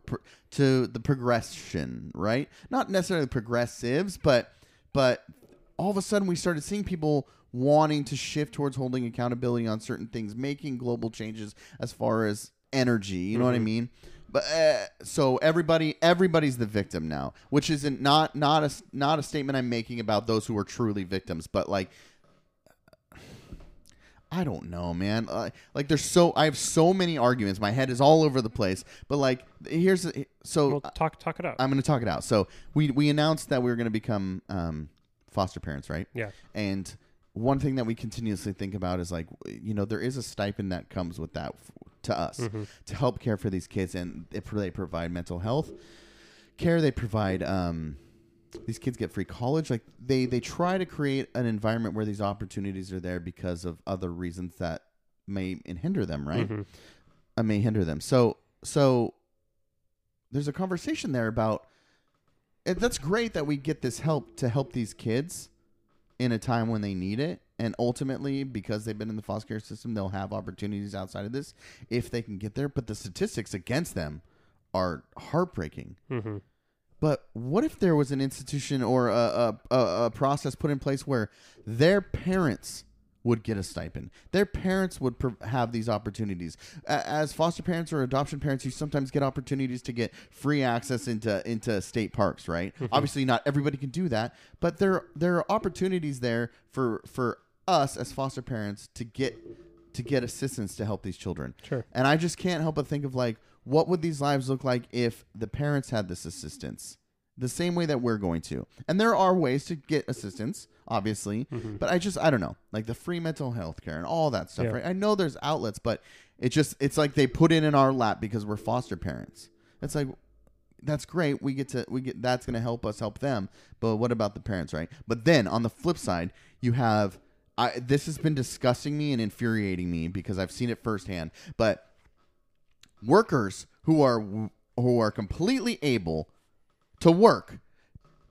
to the progression, right? Not necessarily progressives, but but all of a sudden we started seeing people wanting to shift towards holding accountability on certain things, making global changes as far as energy. You know what I Mhm. mean? But uh, so everybody, everybody's the victim now, which isn't not not a not a statement I'm making about those who are truly victims, but like. I don't know, man. Uh, like, there's so I have so many arguments. My head is all over the place. But like, here's so Well, talk talk it out. I'm going to talk it out. So we we announced that we were going to become um, foster parents, right? yeah. And one thing that we continuously think about is like, you know, there is a stipend that comes with that f- to us Mhm. to help care for these kids, and if they provide mental health care, they provide. Um, these kids get free college. Like they they try to create an environment where these opportunities are there because of other reasons that may hinder them, right? Mhm. uh, may hinder them. So so there's a conversation there about that's great that we get this help to help these kids in a time when they need it and ultimately because they've been in the foster care system they'll have opportunities outside of this if they can get there but the statistics against them are heartbreaking Mhm. but what if there was an institution or a, a, a, a process put in place where their parents would get a stipend? Their parents would pro- have these opportunities. A- As foster parents or adoption parents, you sometimes get opportunities to get free access into into state parks, right? Obviously, not everybody can do that, but there there are opportunities there for for us as foster parents to get to get assistance to help these children. Sure. And I just can't help but think of like, what would these lives look like if the parents had this assistance? The same way that we're going to. And there are ways to get assistance, obviously. Mhm. But I just I don't know. Like the free mental health care and all that stuff, Yeah. right? I know there's outlets, but it just it's like they put it in our lap because we're foster parents. It's like that's great. We get to we get that's going to help us help them. But what about the parents, right? But then on the flip side, you have I this has been disgusting me and infuriating me because I've seen it firsthand. But workers who are who are completely able to work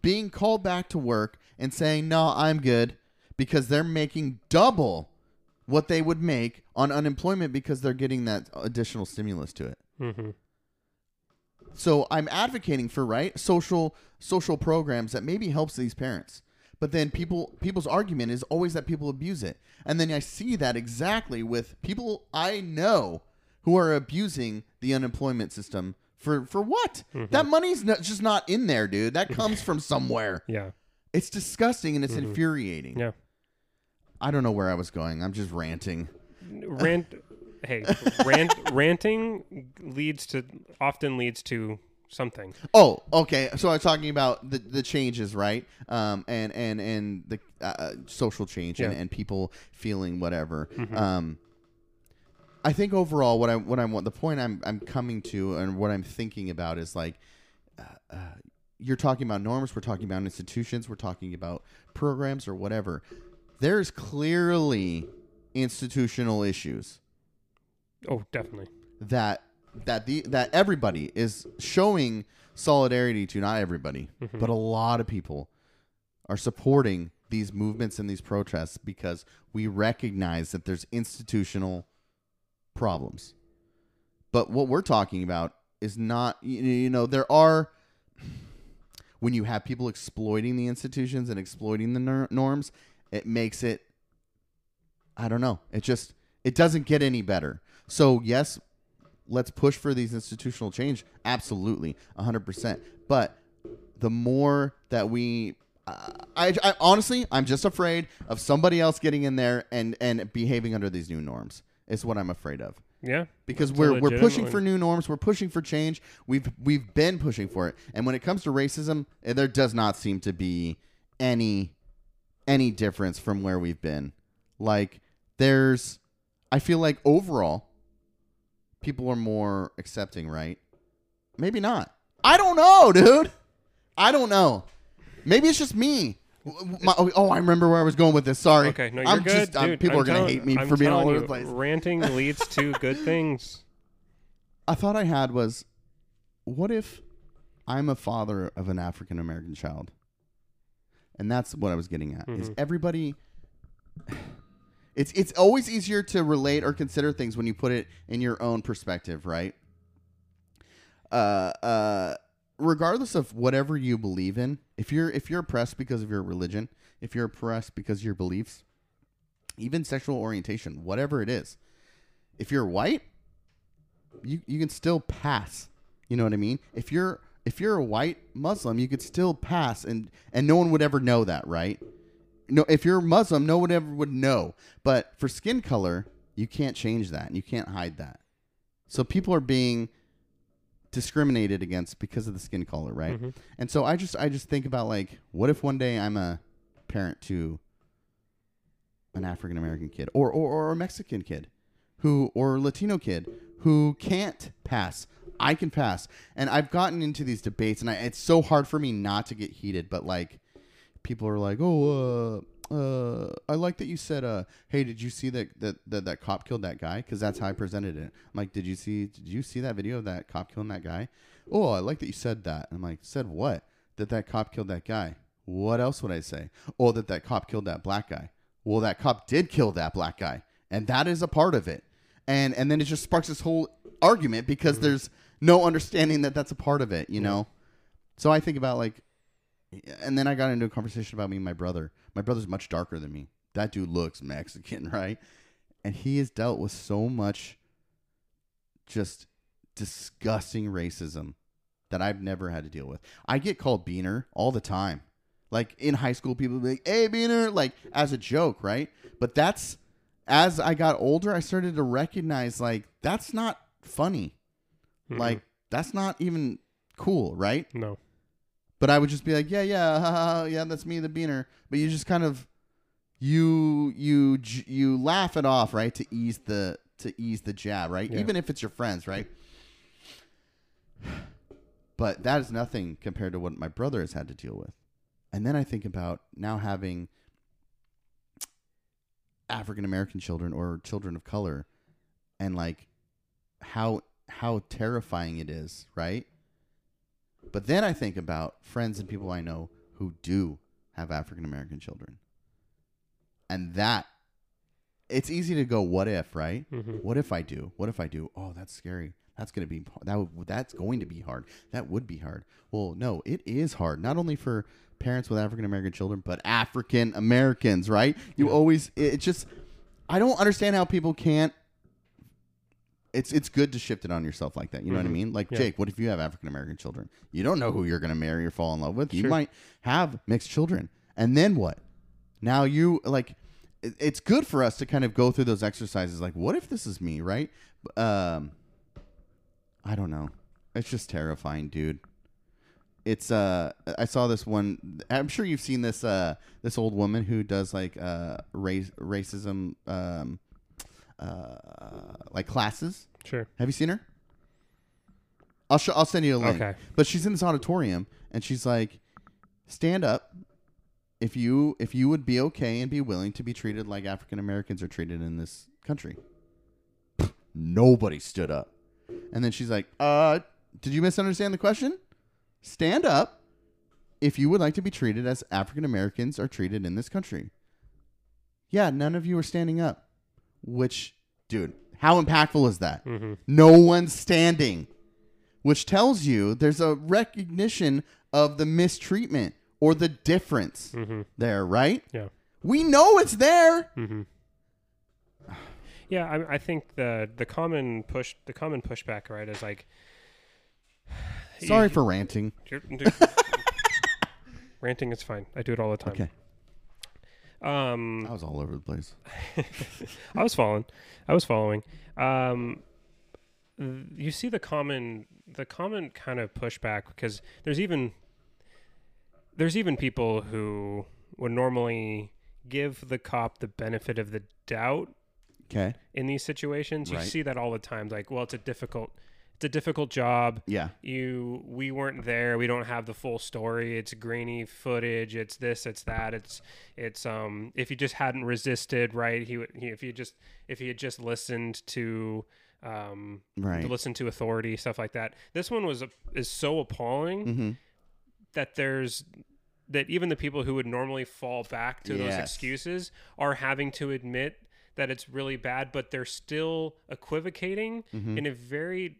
being called back to work and saying, "No, I'm good," because they're making double what they would make on unemployment because they're getting that additional stimulus to it. Mhm. So I'm advocating for right social social programs that maybe helps these parents. But then people people's argument is always that people abuse it. And then I see that exactly with people I know who are abusing the unemployment system for for what? Mm-hmm. That money's not, just not in there, dude. That comes from somewhere. Yeah. It's disgusting and it's mm-hmm. infuriating. Yeah. I don't know where I was going. I'm just ranting. Rant. hey, rant. Ranting leads to often leads to something. Oh, okay. So I was talking about the, the changes, right? Um, and and and the uh, social change and, Yeah. and people feeling whatever. Um, I think overall, what I what I want the point I'm I'm coming to and what I'm thinking about is like, uh, uh, you're talking about norms, we're talking about institutions, we're talking about programs or whatever. There's clearly institutional issues Oh, definitely. that that the that everybody is showing solidarity to not everybody mm-hmm. but a lot of people are supporting these movements and these protests because we recognize that there's institutional problems. But what we're talking about is not you you know there are when you have people exploiting the institutions and exploiting the nor- norms it makes it i don't know it just it doesn't get any better. So yes let's push for these institutional change absolutely 100% but the more that we uh, I, I honestly i'm just afraid of somebody else getting in there and and behaving under these new norms is what i'm afraid of Yeah. because we're we're pushing for new norms, we're pushing for change. We've we've been pushing for it, and when it comes to racism, eh, there does not seem to be any any difference from where we've been. Like there's, I feel like overall, people are more accepting, right? Maybe not. I don't know, dude. I don't know. Maybe it's just me. My- oh, oh, I remember where I was going with this. Sorry. Okay, no, you're I'm good, just, I'm- dude. people I'm are gonna hate me I'm for being all over the place. Ranting leads to good things. I thought I had was, what if I'm a father of an African American child? And that's what I was getting at. Is Mhm. everybody? It's it's always easier to relate or consider things when you put it in your own perspective, right? Uh, uh, regardless of whatever you believe in, if you're if you're oppressed because of your religion, if you're oppressed because of your beliefs, even sexual orientation, whatever it is, if you're white, you you can still pass. You know what I mean? If you're if you're a white Muslim, you could still pass, and and no one would ever know that, right? No, if you're Muslim, no one ever would know. But for skin color, you can't change that, and you can't hide that. So people are being discriminated against because of the skin color, right? Mhm. And so I just I just think about like, what if one day I'm a parent to an African American kid or, or or a Mexican kid who or a Latino kid who can't pass. I can pass. And I've gotten into these debates and I, it's so hard for me not to get heated, but like people are like, "Oh, uh uh I like that you said uh hey, did you see that that that, that cop killed that guy?" cuz that's how I presented it. I'm like, "Did you see did you see that video of that cop killing that guy?" "Oh, I like that you said that." I'm like, "Said what?" That that cop killed that guy. What else would I say? Oh, that that cop killed that black guy. Well, that cop did kill that black guy, and that is a part of it. And and then it just sparks this whole argument because there's no understanding that that's a part of it, you know. So I think about like, and then I got into a conversation about me and my brother. My brother's much darker than me. That dude looks Mexican, right? And he has dealt with so much just disgusting racism that I've never had to deal with. I get called Beaner all the time. Like in high school, people would be like, hey, Beaner, like as a joke, right? But that's, as I got older, I started to recognize, like, that's not funny. Mhm. Like, that's not even cool, right? no. But I would just be like, yeah, yeah, ha, ha, ha, yeah, that's me, the Beaner. But you just kind of, you, you, you laugh it off, right? To ease the, to ease the jab, right? Yeah. Even if it's your friends, right? But that is nothing compared to what my brother has had to deal with. And then I think about now having African American children or children of color and like how how terrifying it is, right? But then I think about friends and people I know who do have African American children. And that it's easy to go what if, right? hmm What if I do? What if I do? Oh, that's scary. That's going to be that would, that's going to be hard. That would be hard. Well, no, it is hard. Not only for parents with African American children, but African Americans, right? You Yeah. always it, it just I don't understand how people can't it's it's good to shift it on yourself like that. You know what I Mhm. mean? Like Yeah. Jake, what if you have African American children? You don't know who you're going to marry or fall in love with. You might have mixed children. And then what? Now you like it- it's good for us to kind of go through those exercises like what if this is me, right? Um I don't know. It's just terrifying, dude. It's uh I saw this one I'm sure you've seen this uh this old woman who does like uh race racism um uh like classes. Sure. Have you seen her? I'll show, I'll send you a link. Okay. But she's in this auditorium and she's like, stand up if you if you would be okay and be willing to be treated like African Americans are treated in this country. Nobody stood up. And then she's like, uh, did you misunderstand the question? Stand up if you would like to be treated as African Americans are treated in this country. Yeah, none of you are standing up. Which, dude, how impactful is that? hmm No one's standing, which tells you there's a recognition of the mistreatment or the difference hmm there, right? Yeah. We know it's there. hmm Yeah, I, I think the the common push the common pushback right is like. Sorry you- for ranting. you're- dude, ranting is fine. I do it all the time. Okay. Um, I was all over the place. I was following. I was following. Um, you see the common the common kind of pushback because there's even there's even people who would normally give the cop the benefit of the doubt Okay. in these situations. You Right. see that all the time. Like, well, it's a difficult it's a difficult job. Yeah. You we weren't there. We don't have the full story. It's grainy footage. It's this. It's that. It's it's um. If he just hadn't resisted, right? He would. He, if he just if he had just listened to um Right. to listen to authority stuff like that. This one was a, is so appalling Mm-hmm. that there's that even the people who would normally fall back to those excuses are having to admit that it's really bad, but they're still equivocating Mm-hmm. in a very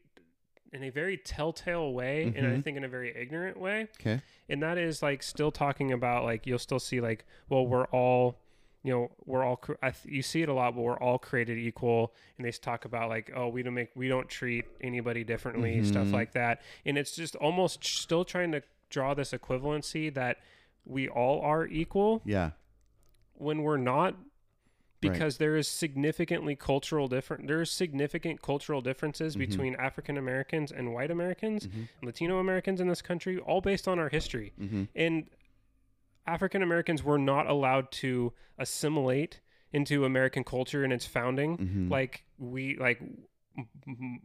in a very telltale way, and I Mhm. think in a very ignorant way. Okay. And that is like still talking about like you'll still see like well we're all you know we're all I th- you see it a lot but we're all created equal and they talk about like oh we don't make we don't treat anybody differently stuff Mhm. like that and it's just almost still trying to draw this equivalency that we all are equal Yeah. when we're not because there is significantly cultural different there's significant cultural differences Mhm. between African Americans and white Americans Mhm. Latino Americans in this country all based on our history Mm-hmm. and African Americans were not allowed to assimilate into American culture in its founding Mhm. like we like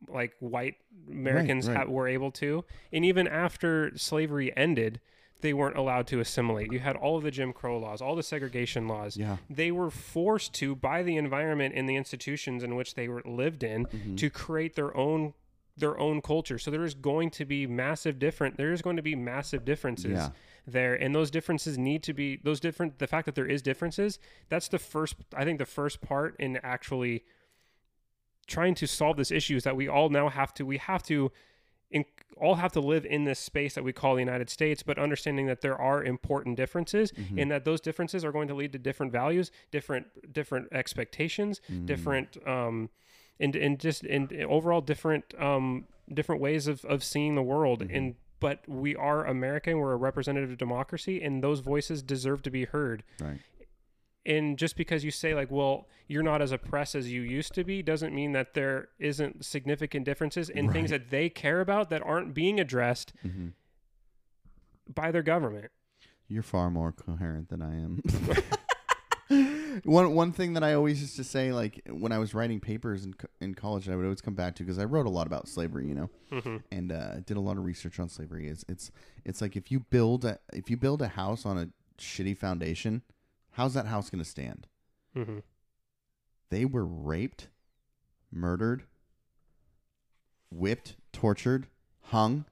like white Americans right. ha- were able to and even after slavery ended they weren't allowed to assimilate you had all of the Jim Crow laws all the segregation laws Yeah. they were forced to by the environment and the institutions in which they were lived in Mhm. to create their own their own culture so there is going to be massive different there is going to be massive differences Yeah. there and those differences need to be those different the fact that there is differences that's the first i think the first part in actually trying to solve this issue is that we all now have to we have to in, all have to live in this space that we call the United States, but understanding that there are important differences, Mhm. and that those differences are going to lead to different values, different different expectations, Mm. different um, and and just and overall different um different ways of of seeing the world. Mhm. And but we are American, we're a representative democracy, and those voices deserve to be heard. Right. And just because you say like, well, you're not as oppressed as you used to be, doesn't mean that there isn't significant differences in things that they care about that aren't being addressed Mm-hmm. by their government. You're far more coherent than I am. one one thing that I always used to say, like when I was writing papers in co- in college, I would always come back to because I wrote a lot about slavery, you know, hmm and uh, did a lot of research on slavery. Is it's it's like if you build a if you build a house on a shitty foundation, how's that house going to stand? hmm They were raped, murdered, whipped, tortured, hung.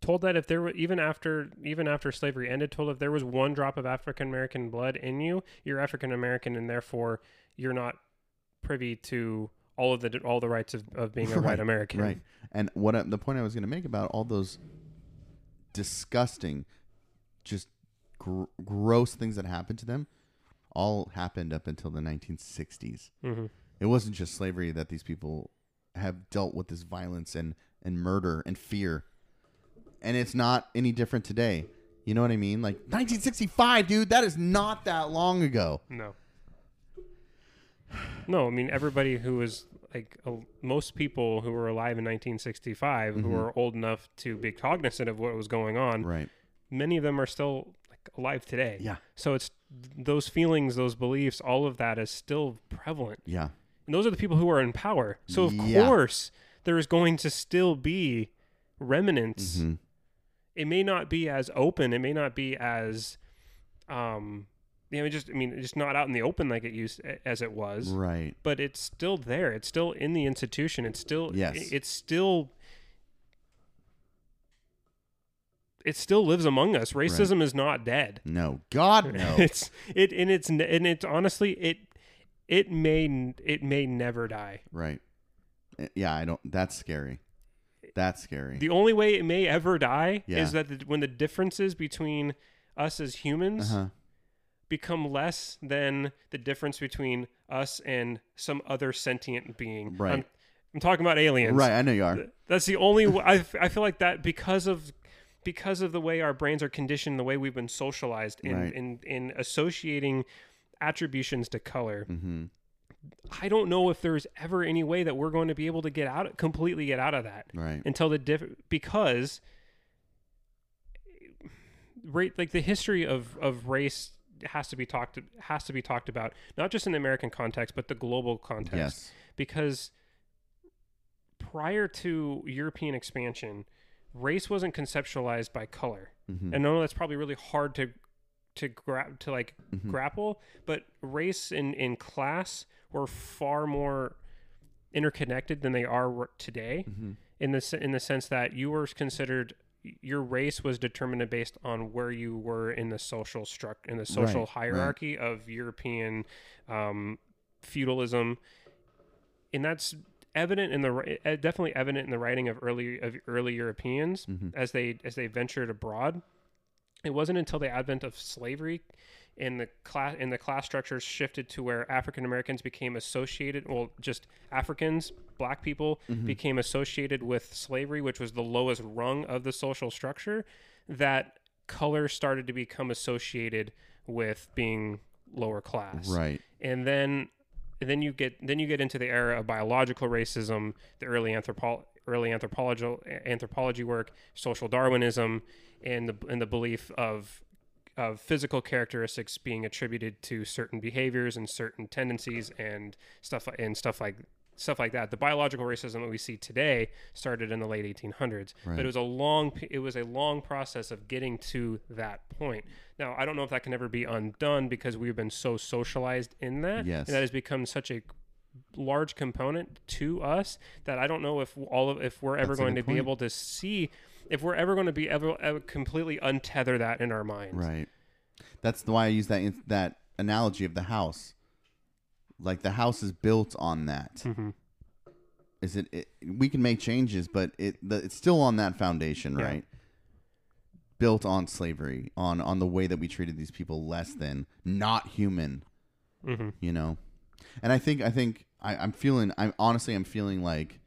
Told that if there were even after even after slavery ended, told if there was one drop of African American blood in you, you're African American, and therefore you're not privy to all of the all the rights of, of being a Right, white American. Right. And what I, the point I was going to make about all those disgusting, just gr- gross things that happened to them, all happened up until the 1960s. hmm It wasn't just slavery that these people have dealt with this violence and and murder and fear, and it's not any different today. You know what I mean? Like 1965, dude. That is not that long ago. No. No, I mean everybody who was like uh, most people who were alive in 1965 who Mhm. were old enough to be cognizant of what was going on. Right. Many of them are still alive today. Yeah. So it's those feelings, those beliefs, all of that is still prevalent. Yeah. And those are the people who are in power. So of Yeah. course there is going to still be remnants. hmm It may not be as open. It may not be as, um, you know, just I mean, just not out in the open like it used as it was. Right. But it's still there. It's still in the institution. It's still Yes. It's still. It still lives among us. Racism is not dead. No. God no. it's it and it's and it's honestly it it may it may never die. Right. Uh, Yeah, I don't. That's scary. That's scary. The only way it may ever die Yeah. is that the, when the differences between us as humans uh-huh. become less than the difference between us and some other sentient being. Right. I'm, I'm talking about aliens. Right. I know you are. That's the only. I, I feel like that because of because of the way our brains are conditioned, the way we've been socialized in Right. in, in associating attributions to color. Mm-hmm. I don't know if there's ever any way that we're going to be able to get out completely get out of that Right. until the diff because right like the history of of race has to be talked has to be talked about not just in the American context but the global context Yes. because prior to European expansion race wasn't conceptualized by color Mhm. and I know that's probably really hard to to grab to like Mhm. grapple but race and in class were far more interconnected than they are today Mhm. in the in the sense that you were considered your race was determined based on where you were in the social struct in the social right. hierarchy of European um, feudalism, and that's evident in the eh, definitely evident in the writing of early of early Europeans Mhm. as they as they ventured abroad. It wasn't until the advent of slavery in the class and the class structures shifted to where African Americans became associated, well, just Africans, black people became associated with slavery, which was the lowest rung of the social structure, that color started to become associated with being lower class Right. and then then you get then you get into the era of biological racism, the early anthropo- early anthropology anthropology work, social Darwinism, and the and the belief of of physical characteristics being attributed to certain behaviors and certain tendencies and stuff and stuff like stuff like that. The biological racism that we see today started in the late 1800s, Right. but it was a long it was a long process of getting to that point. Now, I don't know if that can ever be undone because we've been so socialized in that, Yes. and that has become such a large component to us that I don't know if all of if we're ever That's going to good be able to see if we're ever going to be ever, ever completely untether that in our minds. Right. That's why I use that that analogy of the house. Like the house is built on that. Mhm. Is it, it? We can make changes, but it the, it's still on that foundation, Yeah. right? Built on slavery, on on the way that we treated these people less than, not human. Mhm. You know, and I think I think I, I'm feeling. I'm honestly I'm feeling like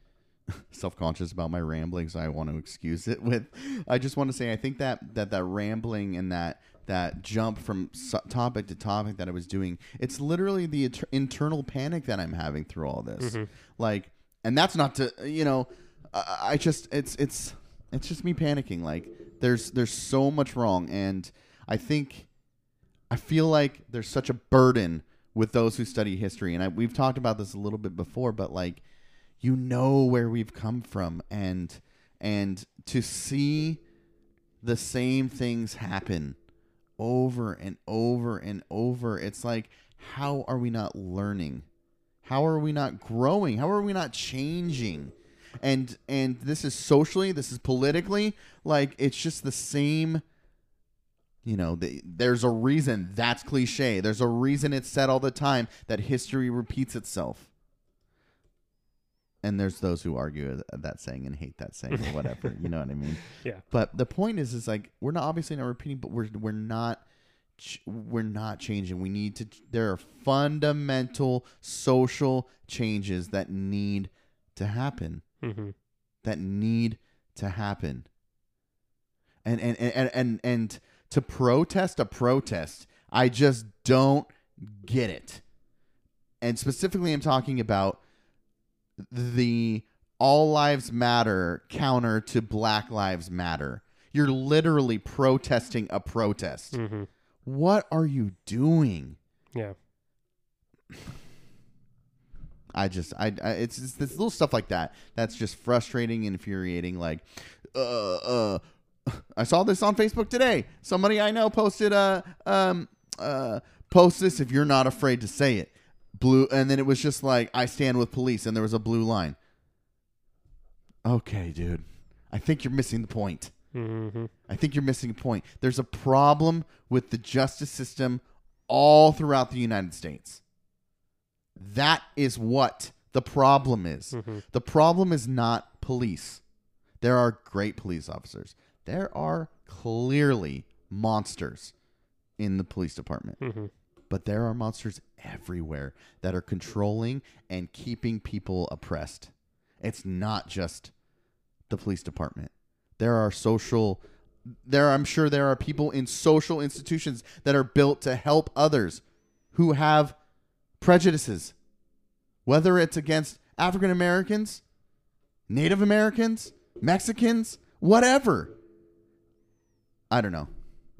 self conscious about my ramblings I want to excuse it with. I just want to say I think that that that rambling and that that jump from so- topic to topic that I was doing, it's literally the inter- internal panic that I'm having through all this. Mm-hmm. Like, and that's not to you know, I, I just it's it's it's just me panicking. Like, there's there's so much wrong, and I think I feel like there's such a burden with those who study history, and I, we've talked about this a little bit before, but like, you know where we've come from, and and to see the same things happen over and over and over, it's like, how are we not learning? How are we not growing? How are we not changing? And and this is socially, this is politically, like it's just the same you know, the, there's a reason that's cliche. There's a reason it's said all the time that history repeats itself. And there's those who argue that saying and hate that saying or whatever. you know what I mean? Yeah. But the point is, is like we're not obviously not repeating, but we're we're not ch- we're not changing. We need to. There are fundamental social changes that need to happen. Mhm. That need to happen. And and and and and, and to protest a protest, I just don't get it. And specifically, I'm talking about the all lives matter counter to black lives matter. You're literally protesting a protest. Mhm. What are you doing? Yeah. I just, I, I it's, it's this little stuff like that that's just frustrating and infuriating. Like, uh, uh, I saw this on Facebook today. Somebody I know posted a, um, uh, post this if you're not afraid to say it. Blue, and then it was just like, I stand with police, and there was a blue line. Okay, dude. I think you're missing the point. Mhm. I think you're missing a point. There's a problem with the justice system all throughout the United States. That is what the problem is. Mhm. The problem is not police. There are great police officers. There are clearly monsters in the police department. Mhm. But there are monsters everywhere that are controlling and keeping people oppressed. It's not just the police department. There are social there I'm sure there are people in social institutions that are built to help others who have prejudices. whether it's against African Americans, Native Americans, Mexicans, whatever. I don't know.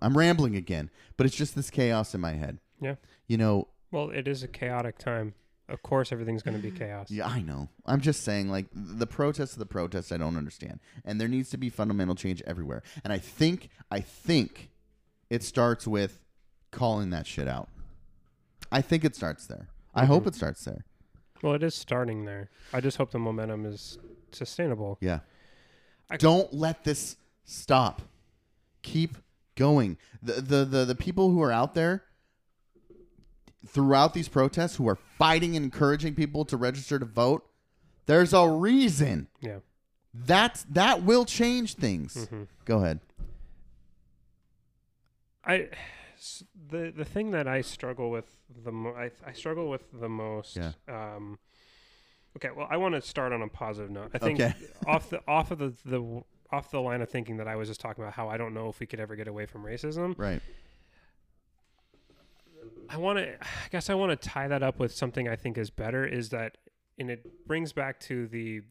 I'm rambling again, but it's just this chaos in my head. Yeah. You know, Well, it is a chaotic time. Of course, everything's going to be chaos. yeah, I know. I'm just saying, like, the protests of the protests, I don't understand. And there needs to be fundamental change everywhere. And I think, I think it starts with calling that shit out. I think it starts there. I mm-hmm. hope it starts there. Well, it is starting there. I just hope the momentum is sustainable. Yeah. I- Don't let this stop. Keep going. The, the the the people who are out there throughout these protests who are fighting and encouraging people to register to vote, there's a reason. Yeah. That's that will change things. Mhm. Go ahead. I the the thing that I struggle with the mo- I, I struggle with the most. Yeah. Um, okay, well, I want to start on a positive note. I think Okay. off the off of the the off the line of thinking that I was just talking about how I don't know if we could ever get away from racism. Right. I want to, I guess I want to tie that up with something I think is better is that, and it brings back to the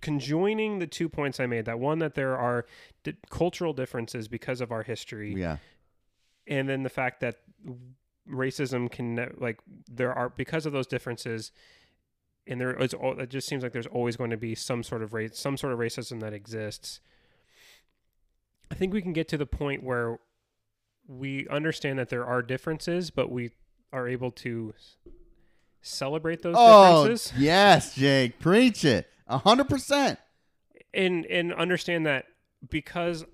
conjoining the two points I made that one, that there are di- cultural differences because of our history, Yeah. and then the fact that racism can, like, there are, because of those differences, and there is, it just seems like there's always going to be some sort of race, some sort of racism that exists. I think we can get to the point where we understand that there are differences, but we are able to celebrate those Oh differences yes, Jake, preach it. A hundred percent. and and understand that because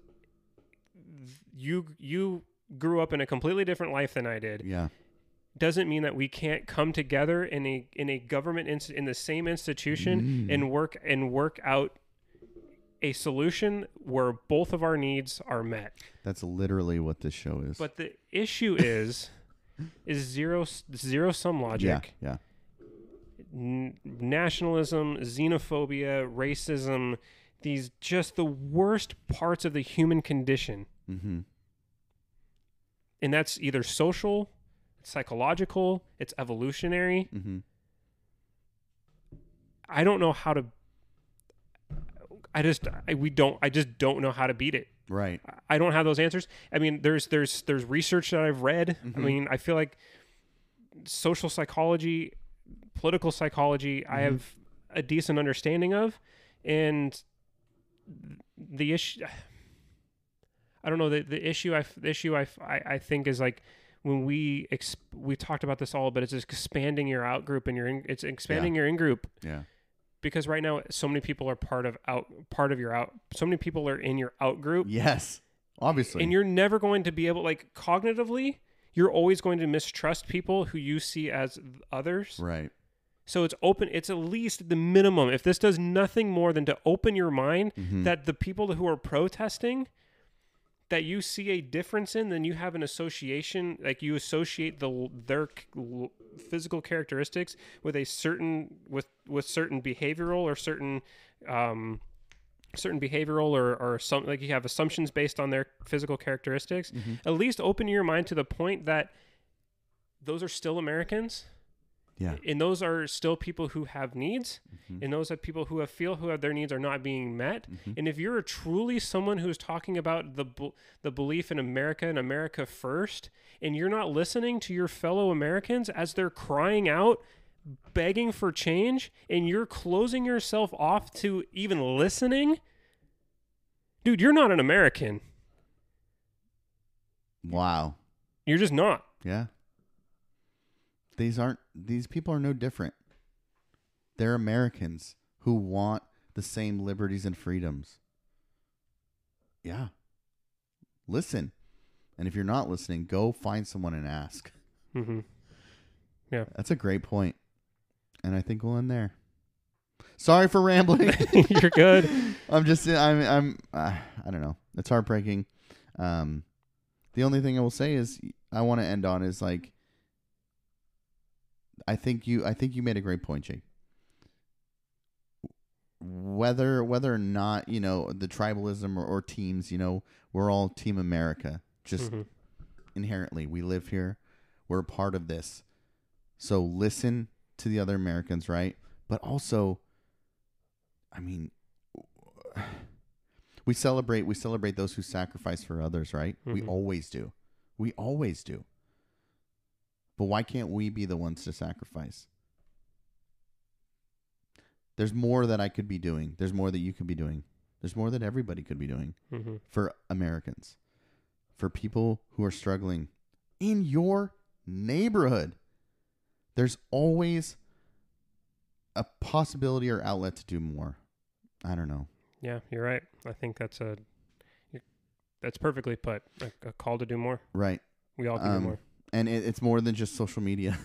you you grew up in a completely different life than I did Yeah. doesn't mean that we can't come together in a in a government inst- in the same institution Mm. and work and work out a solution where both of our needs are met. That's literally what this show is. But the issue is is zero zero sum yeah, logic, yeah. n- nationalism, xenophobia, racism, these just the worst parts of the human condition. Mm-hmm. And that's either social, psychological, it's evolutionary. Mm-hmm. I don't know how to I just I, we don't I just don't know how to beat it. Right. I don't have those answers. I mean, there's there's there's research that I've read. I Mhm. mean, I feel like social psychology, political psychology, I Mhm. have a decent understanding of, and the issue. I don't know the the issue. I the issue I, I I think is like when we exp- we talked about this all, but it's just expanding your out group and your in, it's expanding your in group Yeah. Because right now so many people are part of out part of your out. So many people are in your out group Yes. Obviously. and you're never going to be able like cognitively you're always going to mistrust people who you see as others right. so it's open it's at least the minimum if this does nothing more than to open your mind Mhm. that the people who are protesting that you see a difference in then you have an association like you associate the their physical characteristics with a certain with with certain behavioral or certain um certain behavioral or or some like you have assumptions based on their physical characteristics Mhm. at least open your mind to the point that those are still Americans Yeah. and those are still people who have needs Mhm. and those are people who have feel who have their needs are not being met Mhm. and if you're truly someone who's talking about the the belief in America and America first and you're not listening to your fellow Americans as they're crying out begging for change and you're closing yourself off to even listening dude you're not an American Wow. you're just not Yeah. These aren't these people are no different. They're Americans who want the same liberties and freedoms. Yeah. Listen. And if you're not listening, go find someone and ask. hmm Yeah. That's a great point. And I think we'll end there. Sorry for rambling. you're good I'm just I'm I'm uh, I don't know. It's heartbreaking. Um the only thing I will say is I want to end on is like I think you I think you made a great point, Jake. Whether whether or not, you know, the tribalism or, or teams, you know, we're all team America. Just Mhm. inherently. We live here. We're a part of this. So listen to the other Americans, right? But also, I mean, we celebrate we celebrate those who sacrifice for others, right? We Mhm. always do. We always do. But why can't we be the ones to sacrifice? There's more that I could be doing. There's more that you could be doing. There's more that everybody could be doing hmm for Americans, for people who are struggling in your neighborhood. There's always a possibility or outlet to do more. I don't know. Yeah, you're right. I think that's a that's perfectly put. A, a call to do more. Right. We all can Um, do more. And it, it's more than just social media.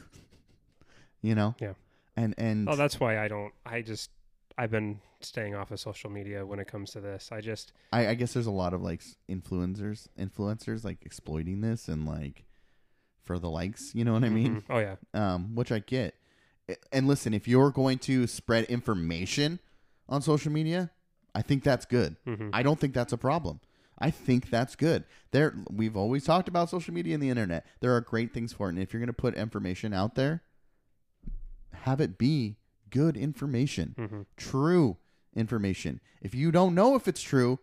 you know? Yeah. And and Oh, that's why I don't. I just I've been staying off of social media when it comes to this. I just I, I guess there's a lot of like influencers influencers like exploiting this and like for the likes, you know what I mean? Mhm. Oh yeah. um, which I get. And listen, if you're going to spread information on social media, I think that's good. hmm I don't think that's a problem. I think that's good. There, we've always talked about social media and the internet. There are great things for it, and if you're going to put information out there, have it be good information, hmm true information. If you don't know if it's true,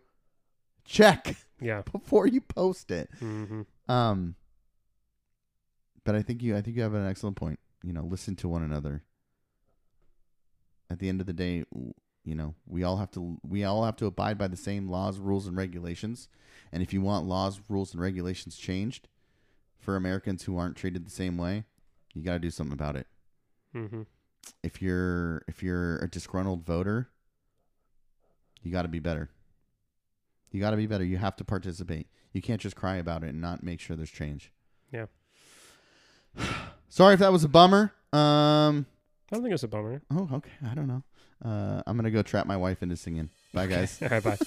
check Yeah. before you post it. hmm Um, but I think you, I think you have an excellent point. You know, listen to one another. At the end of the day, you know, we all have to, we all have to abide by the same laws, rules, and regulations. And if you want laws, rules, and regulations changed for Americans who aren't treated the same way, you got to do something about it. hmm If you're, if you're a disgruntled voter, you got to be better. You got to be better. You have to participate. You can't just cry about it and not make sure there's change. Yeah. Sorry if that was a bummer. Um. I don't think it's a bummer. Oh, okay. I don't know. Uh, I'm gonna go trap my wife into singing. Bye, guys. All right. Bye.